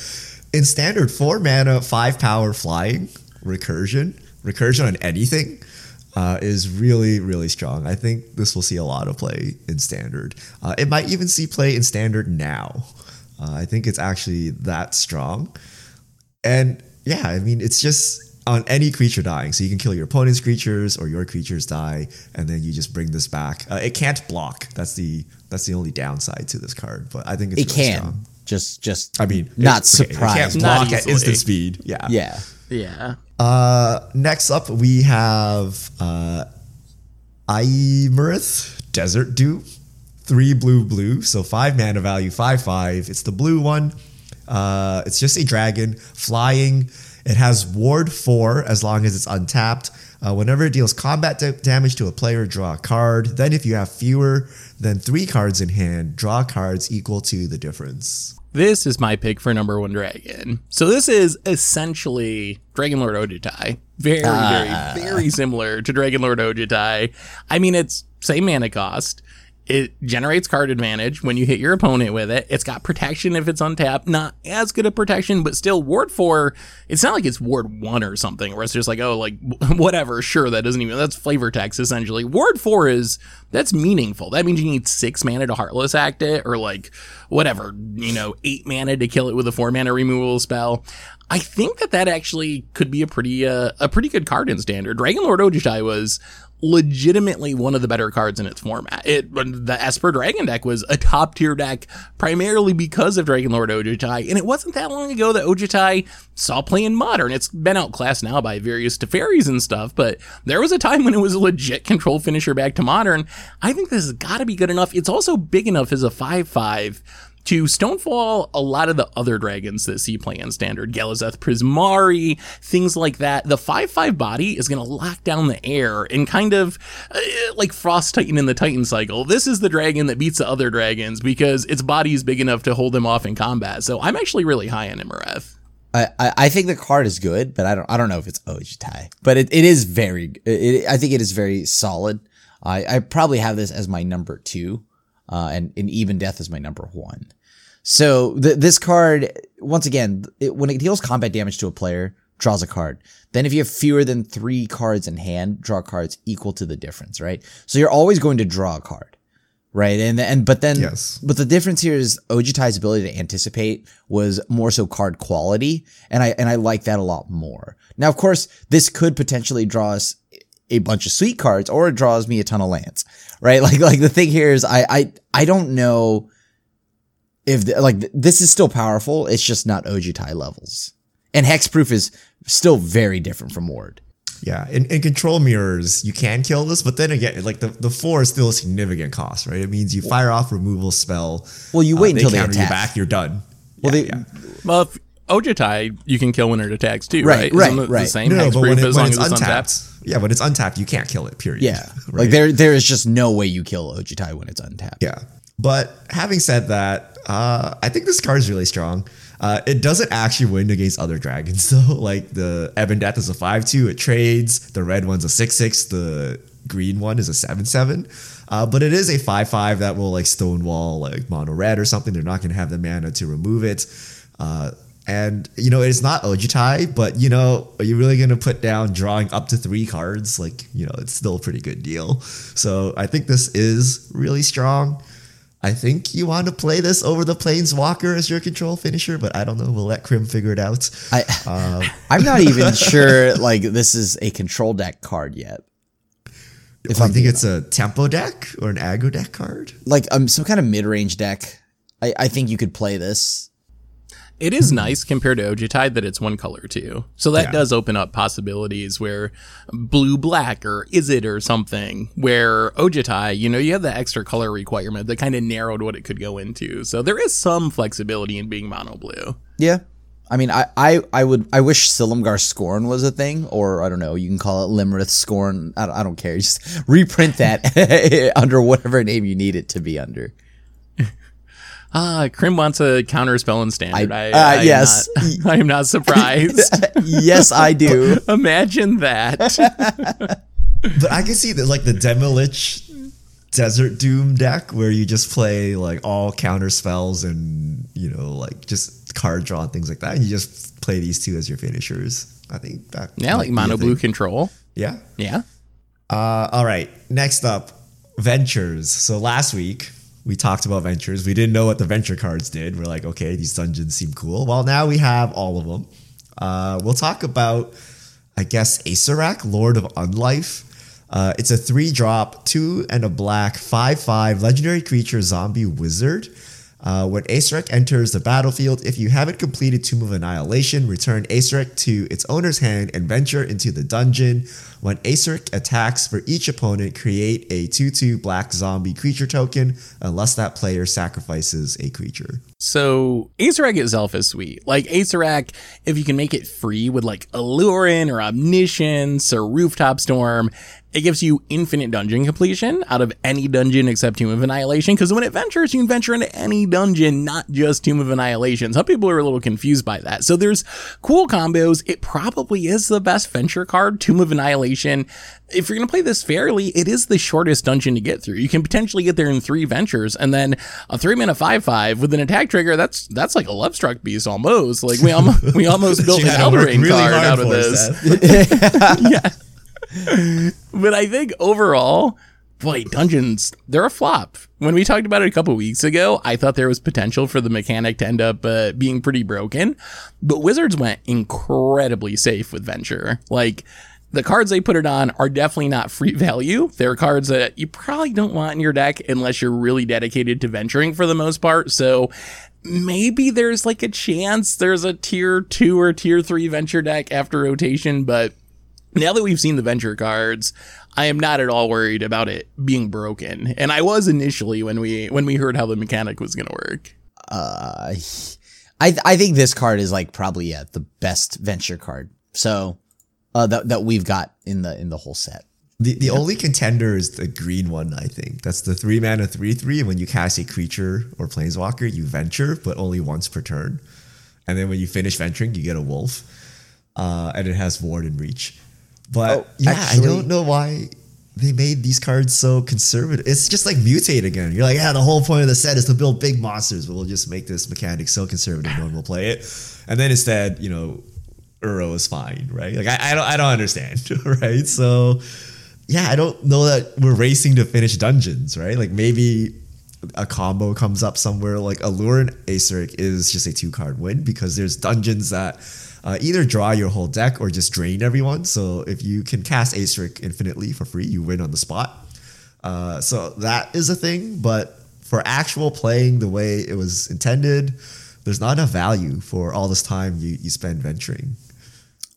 in standard four mana, five power flying, recursion, recursion on anything. Uh, is really really strong. I think this will see a lot of play in standard. Uh, it might even see play in standard now. Uh, I think it's actually that strong. And yeah, I mean, it's just on any creature dying. So you can kill your opponent's creatures or your creatures die, and then you just bring this back. Uh, it can't block. That's the that's the only downside to this card. But I think it's it really can. strong. Just, just. I mean, not it, okay, it can't surprised. Not block at instant speed. Yeah. yeah. Yeah. Uh, next up, we have uh, Iymrith Desert Doom, three blue blue, so five mana value, five five. It's the blue one. Uh, it's just a dragon flying. It has ward four as long as it's untapped. Uh, whenever it deals combat da- damage to a player, draw a card. Then, if you have fewer than three cards in hand, draw cards equal to the difference. This is my pick for number one dragon. So this is essentially Dragon Lord Ojutai. Very, very, very similar to Dragon Lord Ojutai. I mean, it's same mana cost. It generates card advantage when you hit your opponent with it. It's got protection if it's untapped. Not as good a protection, but still Ward 4. It's not like it's Ward 1 or something where it's just like, oh, like *laughs* whatever. Sure, that doesn't even, that's flavor text essentially. Ward 4 is, that's meaningful. That means you need six mana to Heartless Act it or like whatever, you know, eight mana to kill it with a four mana removal spell. I think that that actually could be a pretty, uh, a pretty good card in standard. Dragon Lord Ojutai was legitimately one of the better cards in its format. It the Esper Dragon deck was a top tier deck primarily because of Dragon Lord Ojutai, and it wasn't that long ago that Ojutai saw play in modern. It's been outclassed now by various Teferis and stuff, but there was a time when it was a legit control finisher back to modern. I think this has got to be good enough. It's also big enough as a five five to stonefall a lot of the other dragons that see play in standard, Galazeth Prismari, things like that. The 5-5 body is going to lock down the air and kind of uh, like Frost Titan in the Titan cycle. This is the dragon that beats the other dragons because its body is big enough to hold them off in combat. So I'm actually really high on Iymrith. I, I think the card is good, but I don't I don't know if it's Ojutai. But it, it is very it, I think it is very solid. I, I probably have this as my number two, uh, and, and Ebon Death is my number one. So th- this card, once again, it, when it deals combat damage to a player, draws a card. Then if you have fewer than three cards in hand, draw cards equal to the difference, right? So you're always going to draw a card, right? And and but then, Yes. but the difference here is Ojutai's ability to anticipate was more so card quality, and I and I like that a lot more. Now, of course, this could potentially draw us a bunch of sweet cards, or it draws me a ton of lands, right? *laughs* Like like the thing here is I I I don't know if the, like th- this is still powerful. It's just not Ojutai levels, and hexproof is still very different from Ward. Yeah, in, in control mirrors, you can kill this, but then again, like the, the four is still a significant cost, right? It means you fire off removal spell. Well, you wait uh, they until they counter you attack. back, you're done. Well, Yeah, they, yeah. Well, if, Ojutai, you can kill when it attacks too, Right, right? right, Isn't right. The same No, no, hex but when, it, as when long it's as it's untapped, untapped. Yeah, when it's untapped, you can't kill it. Period. Yeah, *laughs* Right? like there there is just no way you kill Ojutai when it's untapped. Yeah. But having said that, uh, I think this card is really strong. Uh, it doesn't actually win against other dragons *laughs* though. Like the Ebon Death is a five two. It trades. The red one's a six six. The green one is a seven seven. Uh, but it is a five five that will like stonewall like mono red or something. They're not going to have the mana to remove it. Uh, and you know it's not Ojutai, but you know are you really going to put down drawing up to three cards? Like you know it's still a pretty good deal. So I think this is really strong. I think you want to play this over the Planeswalker as your control finisher, but I don't know. We'll let Krim figure it out. I Um, *laughs* I'm not even sure like this is a control deck card yet. If I I'm think being it's a tempo deck or an aggro deck card. like um some kind of mid range deck. I, I think you could play this. It is nice compared to Ojutai that it's one color too. So that Yeah. does open up possibilities where blue black or is it or something where Ojutai, you know, you have the extra color requirement that kind of narrowed what it could go into. So there is some flexibility in being mono blue. Yeah. I mean, I, I, I would I wish Silumgar Scorn was a thing, or I don't know, you can call it Limerith Scorn. I don't, I don't care. *laughs* Just reprint that *laughs* under whatever name you need it to be under. Ah, Krim wants a counter spell in standard. I, uh, I am yes. not- *laughs* I am not surprised. *laughs* yes, I do. *laughs* Imagine that. But I can see that like the Demilich Desert Doom deck where you just play like all counter spells and you know like just card draw and things like that. And you just play these two as your finishers. I think that yeah, like mono blue thing. control. Yeah. Yeah. Uh, all right. Next up, ventures. So last week we talked about ventures. We didn't know what the venture cards did. We're like, okay, these dungeons seem cool. Well, now we have all of them. Uh, we'll talk about, I guess, Acererak, Lord of Unlife. Uh, it's a three drop, two and a black, five five legendary creature zombie wizard. Uh, when Acererak enters the battlefield, if you haven't completed Tomb of Annihilation, return Acererak to its owner's hand and venture into the dungeon. When Acererak attacks for each opponent, create a 2 2 black zombie creature token unless that player sacrifices a creature. So Acererak itself is sweet. Like Acererak, if you can make it free with like Allurin or Omniscience or Rooftop Storm, it gives you infinite dungeon completion out of any dungeon except Tomb of Annihilation. Because when it ventures, you can venture into any dungeon, not just Tomb of Annihilation. Some people are a little confused by that. So there's cool combos. It probably is the best venture card, Tomb of Annihilation. If you're going to play this fairly, it is the shortest dungeon to get through. You can potentially get there in three ventures, and then a three mana five five with an attack trigger. That's that's like a love struck beast almost. Like we almost we almost *laughs* built an to really card out of this. *laughs* *laughs* Yeah. But I think overall, boy, dungeons, they're a flop. When we talked about it a couple weeks ago, I thought there was potential for the mechanic to end up uh, being pretty broken. But Wizards went incredibly safe with Venture. Like, the cards they put it on are definitely not free *laughs* value. They're cards that you probably don't want in your deck unless you're really dedicated to venturing for the most part. So maybe there's like a chance there's a tier two or tier three venture deck after rotation, but now that we've seen the venture cards, I am not at all worried about it being broken. And I was initially when we when we heard how the mechanic was going to work. Uh, I I think this card is like probably yeah the best venture card. So uh, that that we've got in the in the whole set. The, the only contender is the green one, I think. That's the three mana, three, three. And when you cast a creature or planeswalker, you venture, but only once per turn. And then when you finish venturing, you get a wolf. Uh, and it has ward and reach. But Oh, yeah, actually- I don't know why they made these cards so conservative. It's just like mutate again. You're like, yeah, the whole point of the set is to build big monsters, but we'll just make this mechanic so conservative no one will play it. And then instead, you know, Uro is fine, right? Like I, I don't I don't understand, *laughs* right? So yeah, I don't know that we're racing to finish dungeons, right? Like maybe a combo comes up somewhere like Allure and Acererak is just a two card win because there's dungeons that uh, either draw your whole deck or just drain everyone. So if you can cast Acererak infinitely for free, you win on the spot. Uh, so that is a thing, but for actual playing the way it was intended, there's not enough value for all this time you, you spend venturing.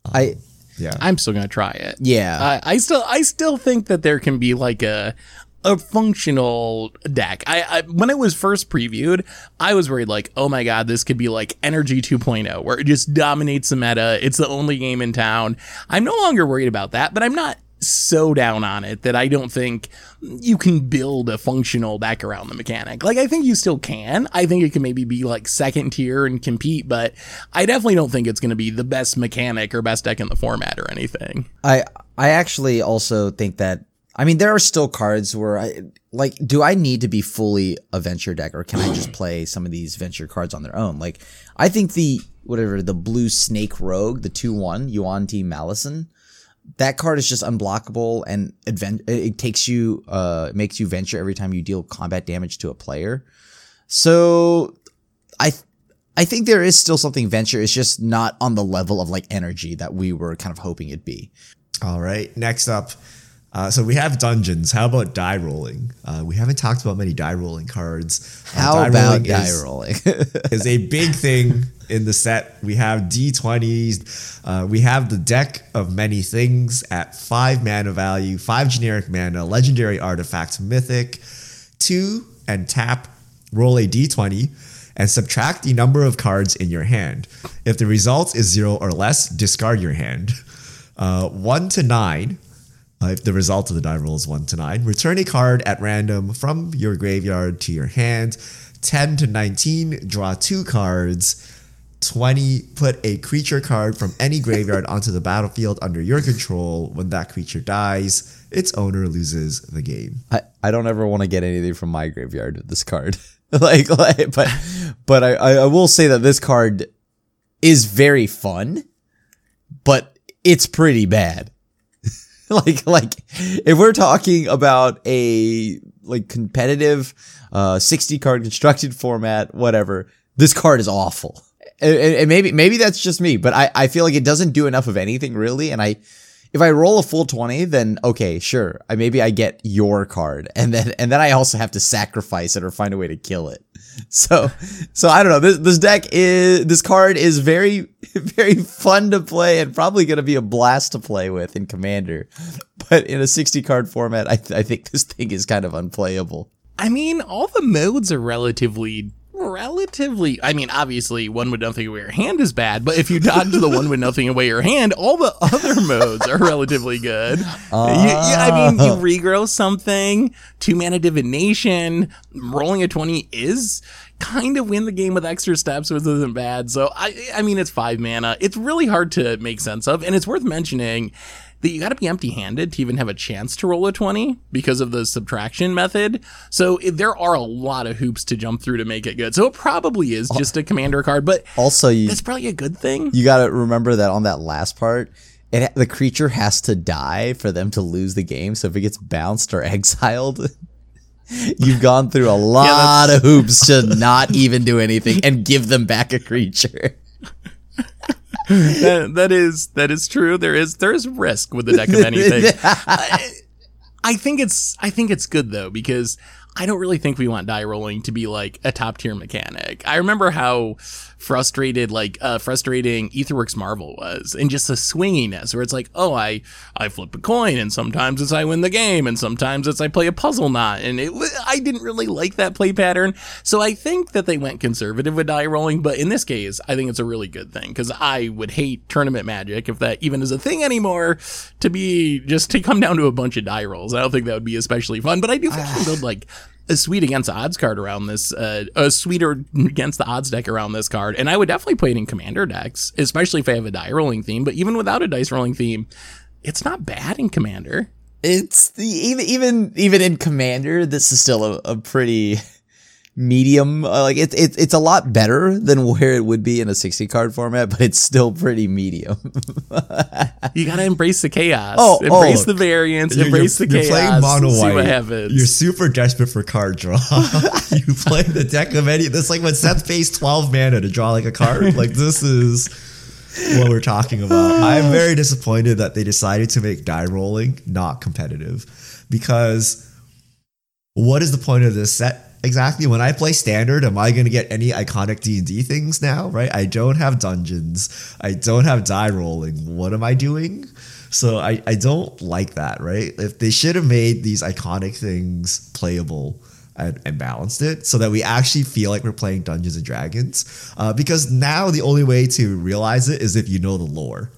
I Yeah. I'm still going to try it. yeah I I still I still think that there can be like a a functional deck. I, I when it was first previewed, I was worried like, oh my god, this could be like Energy 2.0, where it just dominates the meta. It's the only game in town. I'm no longer worried about that, but I'm not so down on it that I don't think you can build a functional deck around the mechanic. Like I think you still can. I think it can maybe be like second tier and compete, but I definitely don't think it's going to be the best mechanic or best deck in the format or anything. I I actually also think that I mean there are still cards where I like do I need to be fully a venture deck or can I just *clears throat* play some of these venture cards on their own? Like I think the whatever the blue snake rogue, the 2-1 Yuan Ti Malison that card is just unblockable and advent- it takes you uh makes you venture every time you deal combat damage to a player. So I I think there is still something venture. It's just not on the level of like energy that we were kind of hoping it'd be. All right. Next up, uh, so we have dungeons. How about die rolling? Uh, we haven't talked about many die rolling cards. Uh, How die about rolling die is- rolling? *laughs* is a big thing in the set. We have D20s. Uh, we have the deck of many things at five mana value, five generic mana, legendary artifact, mythic, two, and tap, roll a D20, and subtract the number of cards in your hand. If the result is zero or less, discard your hand. Uh, one to nine, uh, if the result of the die roll is 1 to 9, return a card at random from your graveyard to your hand. 10 to 19, draw two cards. 20, put a creature card from any graveyard *laughs* onto the battlefield under your control. When that creature dies, its owner loses the game. I, I don't ever want to get anything from my graveyard with this card. *laughs* like, like, but but I, I I will say that this card is very fun, but it's pretty bad. *laughs* like like if we're talking about a like competitive uh 60 card constructed format, whatever, this card is awful. And, and maybe maybe that's just me, but I, I feel like it doesn't do enough of anything really, and I if I roll a full 20, then okay, sure. I maybe I get your card and then and then I also have to sacrifice it or find a way to kill it. *laughs* So so I don't know. This this deck is this card is very *laughs* very fun to play and probably going to be a blast to play with in Commander. *laughs* But in a 60 card format, I th- I think this thing is kind of unplayable. I mean, all the modes are relatively relatively I mean, obviously one with nothing away your hand is bad, but if you dodge the one with nothing away your hand, all the other *laughs* modes are relatively good. You- you- I mean, you uh. regrow something, two mana divination, rolling a 20 is kind of win the game with extra steps, which isn't bad. So I I mean it's five mana. It's really hard to make sense of, and it's worth mentioning that you got to be empty handed to even have a chance to roll a 20 because of the subtraction method. So it, there are a lot of hoops to jump through to make it good. So it probably is just a commander card, but Also, you that's probably a good thing. you got to remember that on that last part, it the creature has to die for them to lose the game. So if it gets bounced or *laughs* exiled, *laughs* you've gone through a *laughs* lot of hoops to not even do anything and give them back a creature. *laughs* that, that is that is true. There is there is risk with the deck of anything. *laughs* I, I think it's I think it's good though because I don't really think we want die rolling to be like a top tier mechanic. I remember how frustrated like uh frustrating Aetherworks Marvel was and just the swinginess where it's like, oh I I flip a coin and sometimes it's I win the game and sometimes it's I play a puzzle knot and it I didn't really like that play pattern. So I think that they went conservative with die rolling, but in this case, I think it's a really good thing because I would hate tournament magic if that even is a thing anymore to be just to come down to a bunch of die rolls. I don't think that would be especially fun, but I do think *sighs* you build like a sweet against odds card around this, uh, a sweeter against the odds deck around this card. And I would definitely play it in commander decks, especially if I have a die rolling theme. But even without a dice rolling theme, it's not bad in commander. It's the even even even in Commander, this is still a, a pretty medium. Uh, like it's it's it's a lot better than where it would be in a sixty card format, but it's still pretty medium. You gotta embrace the chaos. Oh, oh, embrace look. the variance. You're- embrace you're- the you're chaos. playing mono see white. what happens. You're super desperate for card draw. *laughs* *laughs* you play the deck of any. That's like when Seth pays 12 mana to draw like a card. *laughs* like this is what we're talking about. *sighs* I'm very disappointed that they decided to make die rolling not competitive because what is the point of this set exactly? When I play standard, am I going to get any iconic D&D things now, right? I don't have dungeons. I don't have die rolling. What am I doing? So I, I don't like that, right? If they should have made these iconic things playable and, and balanced it so that we actually feel like we're playing Dungeons and Dragons. Uh, because now the only way to realize it is if you know the lore.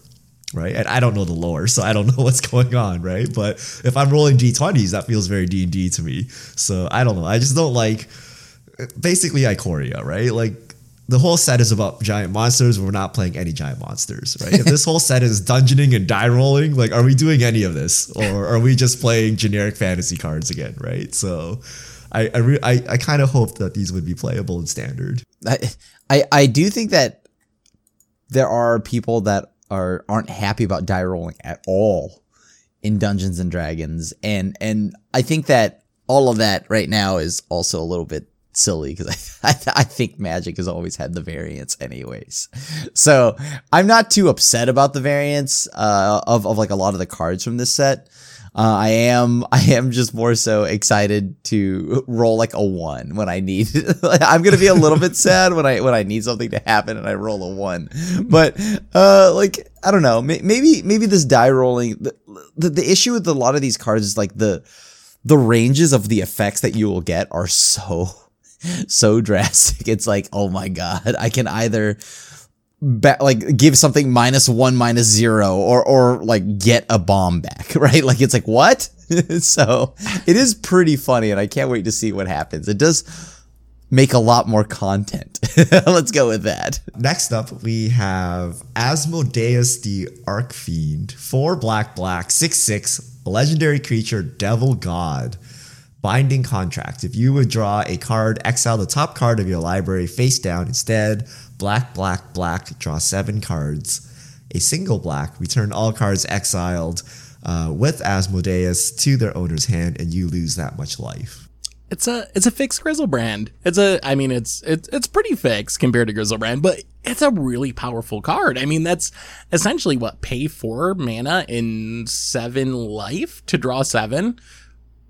Right, and I don't know the lore, so I don't *laughs* know what's going on. Right, but if I'm rolling d20s, that feels very D and D to me. So I don't know. I just don't like basically Ikoria, right? Like the whole set is about giant monsters. We're not playing any giant monsters, right? if this *laughs* whole set is dungeoning and die rolling, like, are we doing any of this, *laughs* or are we just playing generic fantasy cards again, right? So, I I re- I, I kind of hope that these would be playable in standard. I, I I do think that there are people that are aren't happy about die rolling at all in Dungeons and Dragons, and and I think that all of that right now is also a little bit silly because I, *laughs* I, I think Magic has always had the variance anyways. So I'm not too upset about the variance uh, of of like a lot of the cards from this set. Uh, I am *laughs* I am just more so excited to roll like a one when I need. *laughs* I'm gonna be a little bit *laughs* sad when I when I need something to happen and I roll a one. But uh, like I don't know, maybe maybe this die rolling. The, the, the issue with a lot of these cards is like the the ranges of the effects that you will get are so so drastic. It's like oh my god, I can either ba- like give something minus one minus zero or or like get a bomb back *laughs* right like it's like what *laughs* so it is pretty funny and i can't wait to see what happens it does make a lot more content *laughs* let's go with that Next up, we have Asmodeus the Archfiend, four black black, six six, legendary creature, devil god. Binding contract. If you would draw a card, exile the top card of your library face down. Instead, black, black, black, draw seven cards. A single black, return all cards exiled uh, with Asmodeus to their owner's hand, and you lose that much life. It's a it's a fixed Griselbrand. It's a I mean it's it's it's pretty fixed compared to Griselbrand, but it's a really powerful card. I mean that's essentially what pay four mana in seven life to draw seven.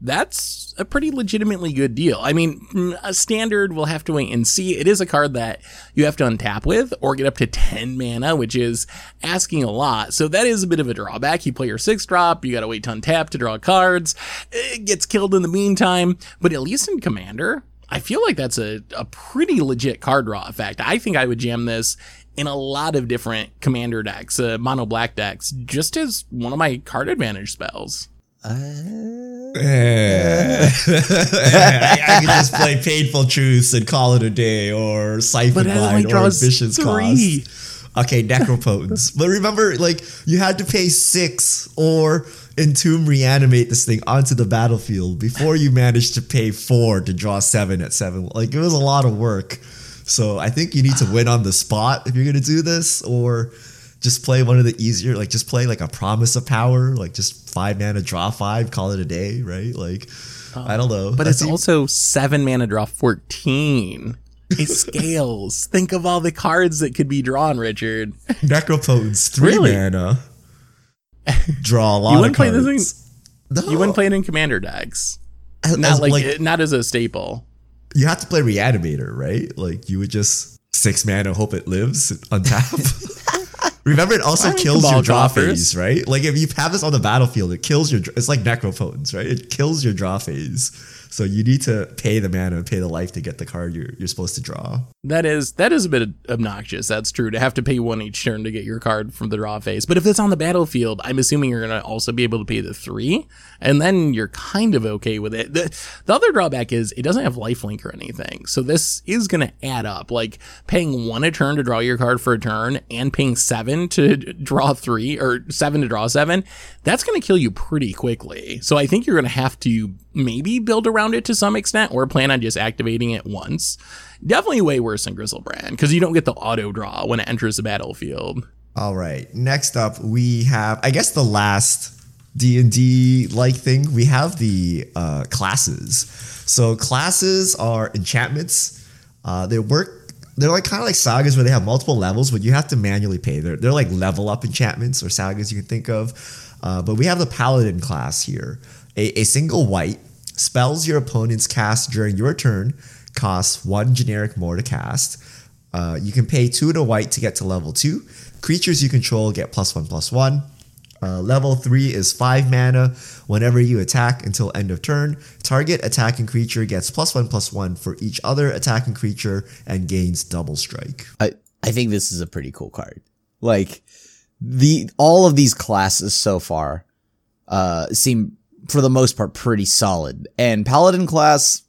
That's a pretty legitimately good deal. I mean, a standard we'll have to wait and see. It is a card that you have to untap with or get up to 10 mana, which is asking a lot. So that is a bit of a drawback. You play your six drop, you gotta wait to untap to draw cards. It gets killed in the meantime, but at least in Commander, I feel like that's a, a pretty legit card draw effect. I think I would jam this in a lot of different commander decks, uh, mono black decks, just as one of my card advantage spells. Uh, eh. *laughs* I, I could just play Painful Truths and call it a day, or Siphon But it only Line, or draws Ambition's three. Cost. Okay, Necropotence. but remember, like, you had to pay six or Entomb Reanimate this thing onto the battlefield before you managed to pay four to draw seven at seven. Like, it was a lot of work. So I think you need to win on the spot if you're going to do this, or just play one of the easier, like just play like a Promise of Power, like just five mana, draw five, call it a day, right? Like, I don't know. But That it's also seven mana draw 14. It *laughs* scales. Think of all the cards that could be drawn, Richard. Necropotence, three Really? mana. *laughs* Draw a lot You of wouldn't play this No, You wouldn't play it in commander decks. as- Not as, like, not as a staple. you have to play Reanimator, right? Like you would just six mana, hope it lives, untap. *laughs* Remember, it also kills your draw phase, right? Like if you have this on the battlefield, it kills your. It's like Necropotence, right? It kills your draw phase. So you need to pay the mana and pay the life to get the card you're, you're supposed to draw. That is that is a bit obnoxious. That's true to have to pay one each turn to get your card from the draw phase. But if it's on the battlefield, I'm assuming you're going to also be able to pay the three, and then you're kind of okay with it. The, the other drawback is it doesn't have lifelink or anything, so this is going to add up. Like paying one a turn to draw your card for a turn, and paying seven to draw three or seven to draw seven, that's going to kill you pretty quickly. So I think you're going to have to maybe build around it to some extent, or plan on just activating it once. Definitely way worse than Griselbrand because you don't get the auto draw when it enters the battlefield. All right. Next up, we have I guess the last D and D like thing. We have the uh, classes. So classes are enchantments. Uh, they work. They're like kind of like sagas where they have multiple levels, but you have to manually pay. They're they're like level up enchantments or sagas you can think of. Uh, but we have the paladin class here. A, a single white spells your opponent's cast during your turn costs one generic more to cast. Uh, you can pay two to white to get to level two. Creatures you control get plus one plus one. Uh, level 3 is 5 mana. Whenever you attack until end of turn, target attacking creature gets plus 1 plus 1 for each other attacking creature and gains double strike. I, I think this is a pretty cool card. Like the all of these classes so far uh seem for the most part pretty solid. And paladin class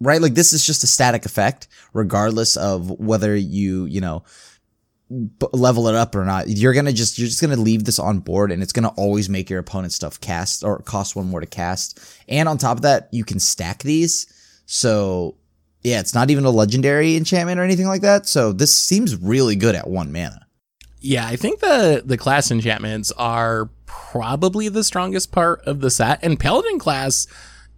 right like this is just a static effect regardless of whether you, you know, level it up or not. You're to just you're just to leave this on board and it's to always make your opponent stuff cast or cost one more to cast. And on top of that, you can stack these. So yeah, it's not even a legendary enchantment or anything like that. So this seems really good at one mana. Yeah, I think the the class enchantments are probably the strongest part of the set. And Paladin class,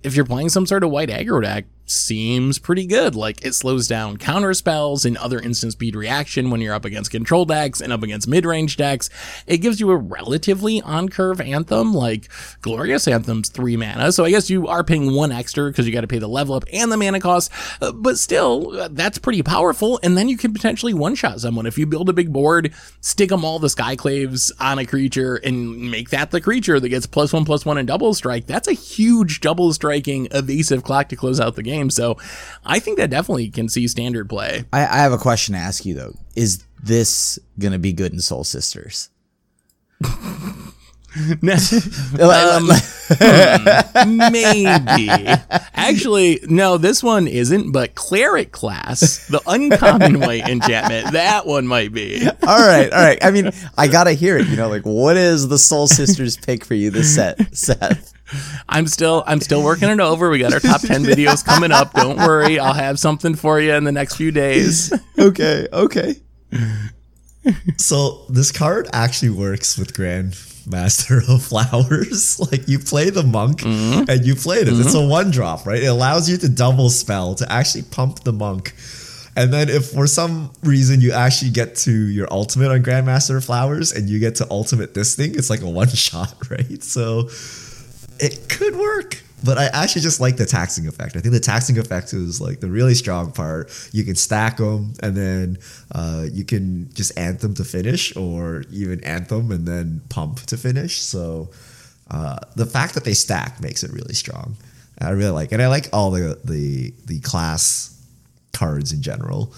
if you're playing some sort of white aggro deck, seems pretty good. Like it slows down counter spells and other instant speed reaction when you're up against control decks and up against mid range decks. It gives you a relatively on curve anthem, like Glorious Anthem's three mana. So I guess you are paying one extra because you got to pay the level up and the mana cost, uh, but still, uh, that's pretty powerful. And then you can potentially one shot someone. If you build a big board, stick them all the Skyclaves on a creature and make that the creature that gets plus one plus one and double strike. That's a huge double striking evasive clock to close out the game game. So I think that definitely can see standard play. I, I have a question to ask you though. Is this gonna be good in Soul Sisters? *laughs* um, *laughs* maybe. Actually, no, this one isn't, but Cleric class, the uncommon *laughs* white enchantment, that one might be. all right, all right. I mean, I gotta hear it. You know, like what is the Soul Sisters pick for you this set, Seth? I'm still I'm still working it over. We got our top 10 videos coming up. Don't worry. I'll have something for you in the next few days. *laughs* Okay, okay. So this card actually works with Grandmaster of Flowers. *laughs* like you play the monk Mm-hmm. and you play it. It's a one drop, right? It allows you to double spell to actually pump the monk. And then if for some reason you actually get to your ultimate on Grandmaster of Flowers and you get to ultimate this thing, it's like a one *laughs* shot, right? So it could work. But I actually just like the taxing effect. I think the taxing effect is like the really strong part. You can stack them, and then uh, you can just anthem to finish, or even anthem and then pump to finish. So uh, the fact that they stack makes it really strong. I really like, it. and I like all the the the class cards in general.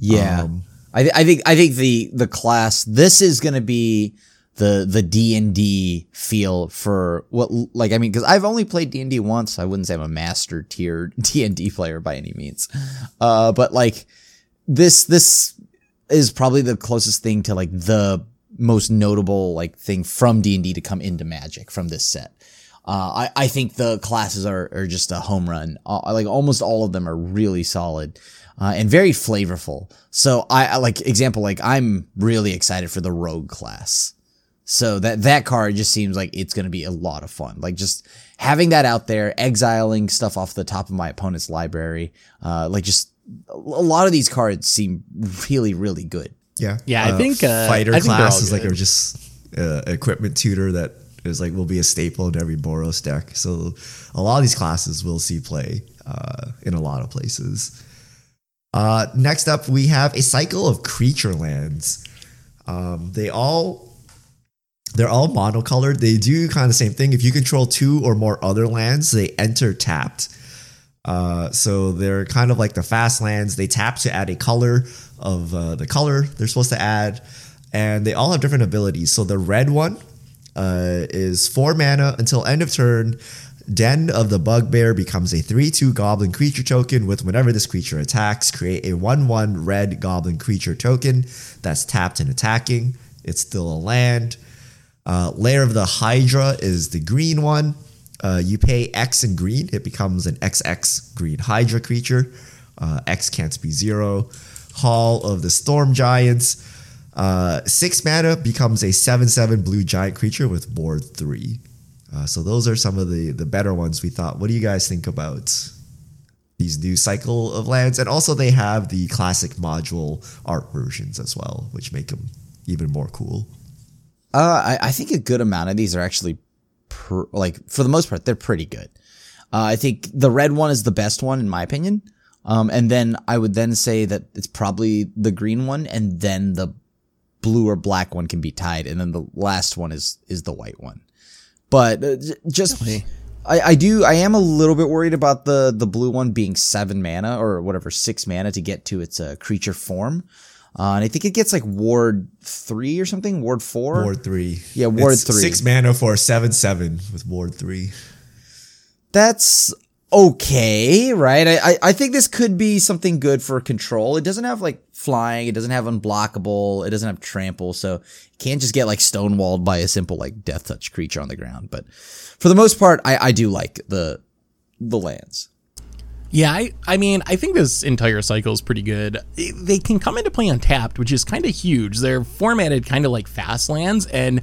Yeah, Um, I, th- I think I think the the class this is gonna be the the D and D feel for what like I mean because I've only played D and D once. I wouldn't say I'm a master tier *laughs* D and D player by any means, uh, but like this this is probably the closest thing to like the most notable like thing from D and D to come into Magic from this set. Uh, I, I think the classes are, are just a home run. Uh, like almost all of them are really solid uh, and very flavorful. So I, I like example like I'm really excited for the rogue class. So that that card just seems like it's going to be a lot of fun. Like just having that out there, exiling stuff off the top of my opponent's library. Uh, like just a lot of these cards seem really really good. Yeah, Yeah, I think, uh, fighter I think class all is like a just uh, equipment tutor that is like will be a staple in every Boros deck. So a lot of these classes will see play uh, in a lot of places. Uh, next up, we have a cycle of creature lands. Um, they all they're all monocolored. They do kind of the same thing. If you control two or more other lands, they enter tapped. Uh, so they're kind of like the fast lands. They tap to add a color of uh, the color they're supposed to add, and they all have different abilities. So the red one uh, is four mana until end of turn. Den of the Bugbear becomes a 3 2 goblin creature token with whenever this creature attacks, create a 1 1 red goblin creature token that's tapped and attacking. It's still a land. Uh, Lair of the Hydra is the green one. Uh, you pay X in green, it becomes an XX green Hydra creature. Uh, X can't be zero. Hall of the Storm Giants. Uh, six mana becomes a 7 7 blue giant creature with ward three. Uh, so those are some of the, the better ones we thought. What do you guys think about these new cycle of lands? And also, they have the classic module art versions as well, which make them even more cool. Uh, I, I think a good amount of these are actually, pr- like for the most part, they're pretty good. Uh, I think the red one is the best one in my opinion. Um, and then I would then say that it's probably the green one, and then the blue or black one can be tied, and then the last one is is the white one. But uh, j- just. I, I do I am a little bit worried about the the blue one being seven mana or whatever six mana to get to its uh, creature form, uh, and I think it gets like ward three or something, ward four, Ward three. Yeah, Ward It's three. Six mana for seven seven with Ward three. that's okay, right? I, I I think this could be something good for control. It doesn't have like flying, it doesn't have unblockable, it doesn't have trample, so it can't just get like stonewalled by a simple like death touch creature on the ground. But for the most part, I I do like the the lands. Yeah, I, I mean, I think this entire cycle is pretty good. They can come into play untapped, which is kind of huge. They're formatted kind of like fast lands, and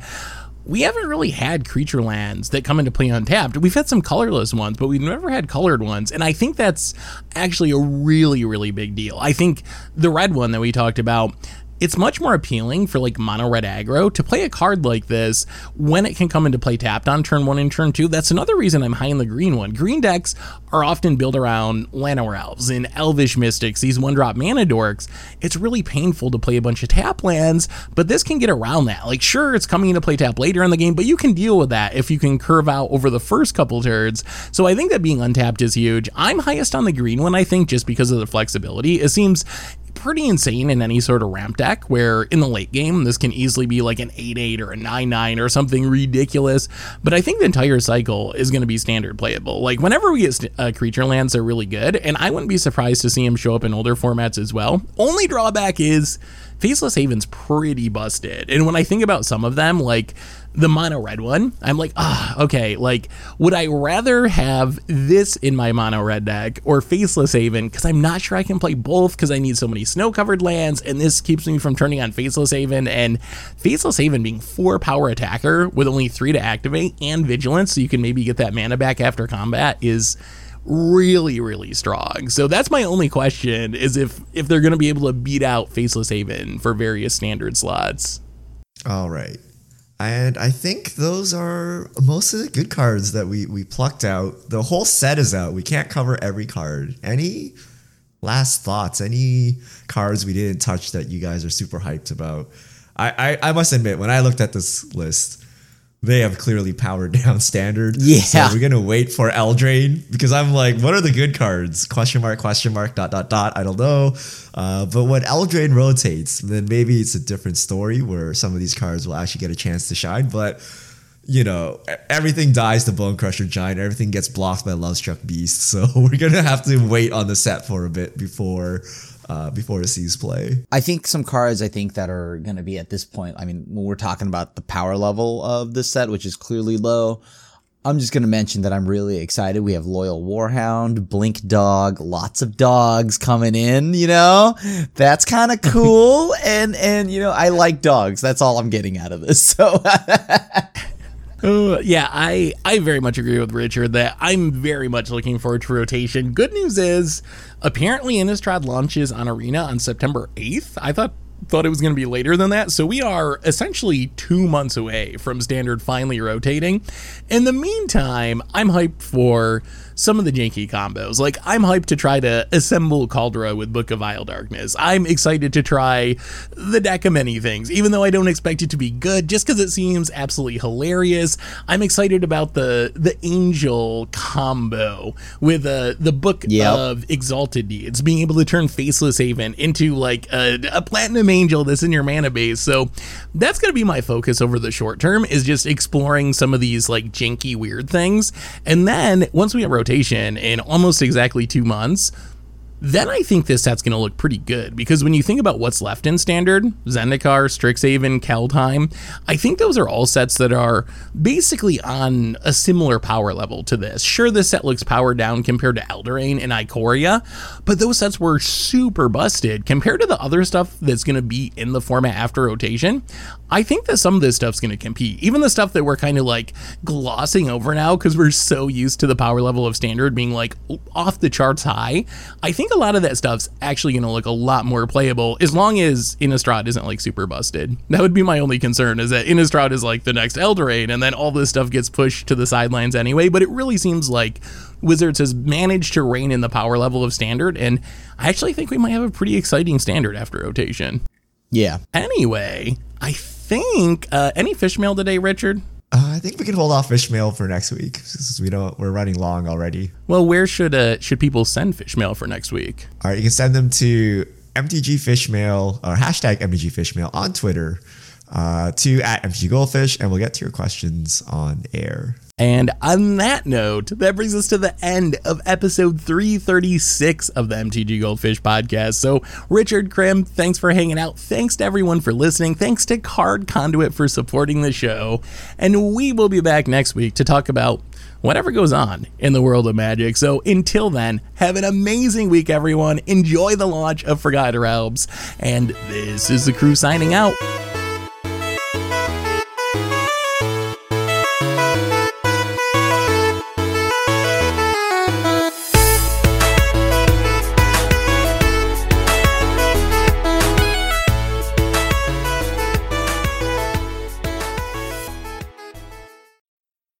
we haven't really had creature lands that come into play untapped. We've had some colorless ones, but we've never had colored ones, and I think that's actually a really, really big deal. I think the red one that we talked about. It's much more appealing for like mono red aggro to play a card like this when it can come into play tapped on turn one and turn two. That's another reason I'm high in the green one. Green decks are often built around Llanowar elves and elvish mystics, these one drop mana dorks. It's really painful to play a bunch of tap lands, but this can get around that. Like, sure, it's coming into play tap later in the game, but you can deal with that if you can curve out over the first couple turns. So I think that being untapped is huge. I'm highest on the green one, I think, just because of the flexibility. It seems pretty insane in any sort of ramp deck where in the late game this can easily be like an 8-8 or a 9-9 or something ridiculous. But i think the entire cycle is going to be standard playable. Like whenever we get uh, creature lands they're really good and i wouldn't be surprised to see them show up in older formats as well. Only drawback is faceless haven's pretty busted and when i think about some of them like the mono red one, I'm like, ah, okay. Like, would I rather have this in my mono red deck or Faceless Haven? Because I'm not sure I can play both because I need so many snow covered lands, and this keeps me from turning on Faceless Haven. And Faceless Haven being four power attacker with only three to activate and vigilance, so you can maybe get that mana back after combat, is really really strong so that's my only question is if if they're going to be able to beat out faceless haven for various standard slots All right. And I think those are most of the good cards that we, we plucked out. The whole set is out. We can't cover every card. Any last thoughts? Any cards we didn't touch that you guys are super hyped about? I, I, I must admit, when I looked at this list, they have clearly powered *laughs* down standard. Yeah. So we're gonna wait for Eldraine because I'm like, what are the good cards? Question mark, question mark, dot dot dot. I don't know. Uh, but when Eldraine rotates, then maybe it's a different story where some of these cards will actually get a chance to shine. But you know, everything dies to Bone Crusher Giant. Everything gets blocked by Love Struck Beast. *laughs* So we're gonna have to wait on the set for a bit before uh, before it sees play. I think some cards I think that are going to be at this point. I mean, when we're talking about the power level of this set, which is clearly low, I'm just going to mention that I'm really excited. We have Loyal Warhound, Blink Dog, lots of dogs coming in, you know? That's kind of *laughs* cool and and you know, I like dogs. That's all I'm getting out of this. So *laughs* Uh, yeah, I I very much agree with Richard that I'm very much looking forward to rotation. Good news is, apparently Innistrad launches on Arena on September 8th. I thought thought it was going to be later than that, so we are essentially two months away from Standard finally rotating. In the meantime, I'm hyped for some of the janky combos. Like I'm hyped to try to assemble Caldera with Book of Vile Darkness. I'm excited to try the deck of many things, even though I don't expect it to be good, just because it seems absolutely hilarious. I'm excited about the the Angel combo with uh, the Book Yep. of Exalted Deeds, being able to turn Faceless Haven into like a, a Platinum Angel that's in your mana base. So that's going to be my focus over the short term is just exploring some of these like janky weird things. And then once we have rotation in almost exactly two months, then I think this set's going to look pretty good because when you think about what's left in standard, Zendikar, Strixhaven, Kaldheim, I think those are all sets that are basically on a similar power level to this. Sure, this set looks powered down compared to Eldraine and Ikoria, but those sets were super busted compared to the other stuff that's going to be in the format after rotation. I think that some of this stuff's going to compete. Even the stuff that we're kind of like glossing over now because we're so used to the power level of standard being like off the charts high. I think a lot of that stuff's actually going to look a lot more playable as long as Innistrad isn't like super busted. That would be my only concern is that Innistrad is like the next Eldraine and then all this stuff gets pushed to the sidelines anyway. But it really seems like Wizards has managed to rein in the power level of standard. And I actually think we might have a pretty exciting standard after rotation. Yeah. Anyway, I think uh, any fish mail today, Richard. Uh, I think we can hold off fish mail for next week since we don't we're running long already. Well, where should uh, should people send fish mail for next week? All right, you can send them to MTG Fishmail or hashtag MTG Fishmail on Twitter uh, to at MTG Goldfish, and we'll get to your questions on air. And on that note, that brings us to the end of episode 336 of the MTG Goldfish podcast. So, Richard Krim, thanks for hanging out. Thanks to everyone for listening. Thanks to Card Conduit for supporting the show. And we will be back next week to talk about whatever goes on in the world of magic. So, until then, have an amazing week, everyone. Enjoy the launch of Forgotten Realms. And this is the crew signing out.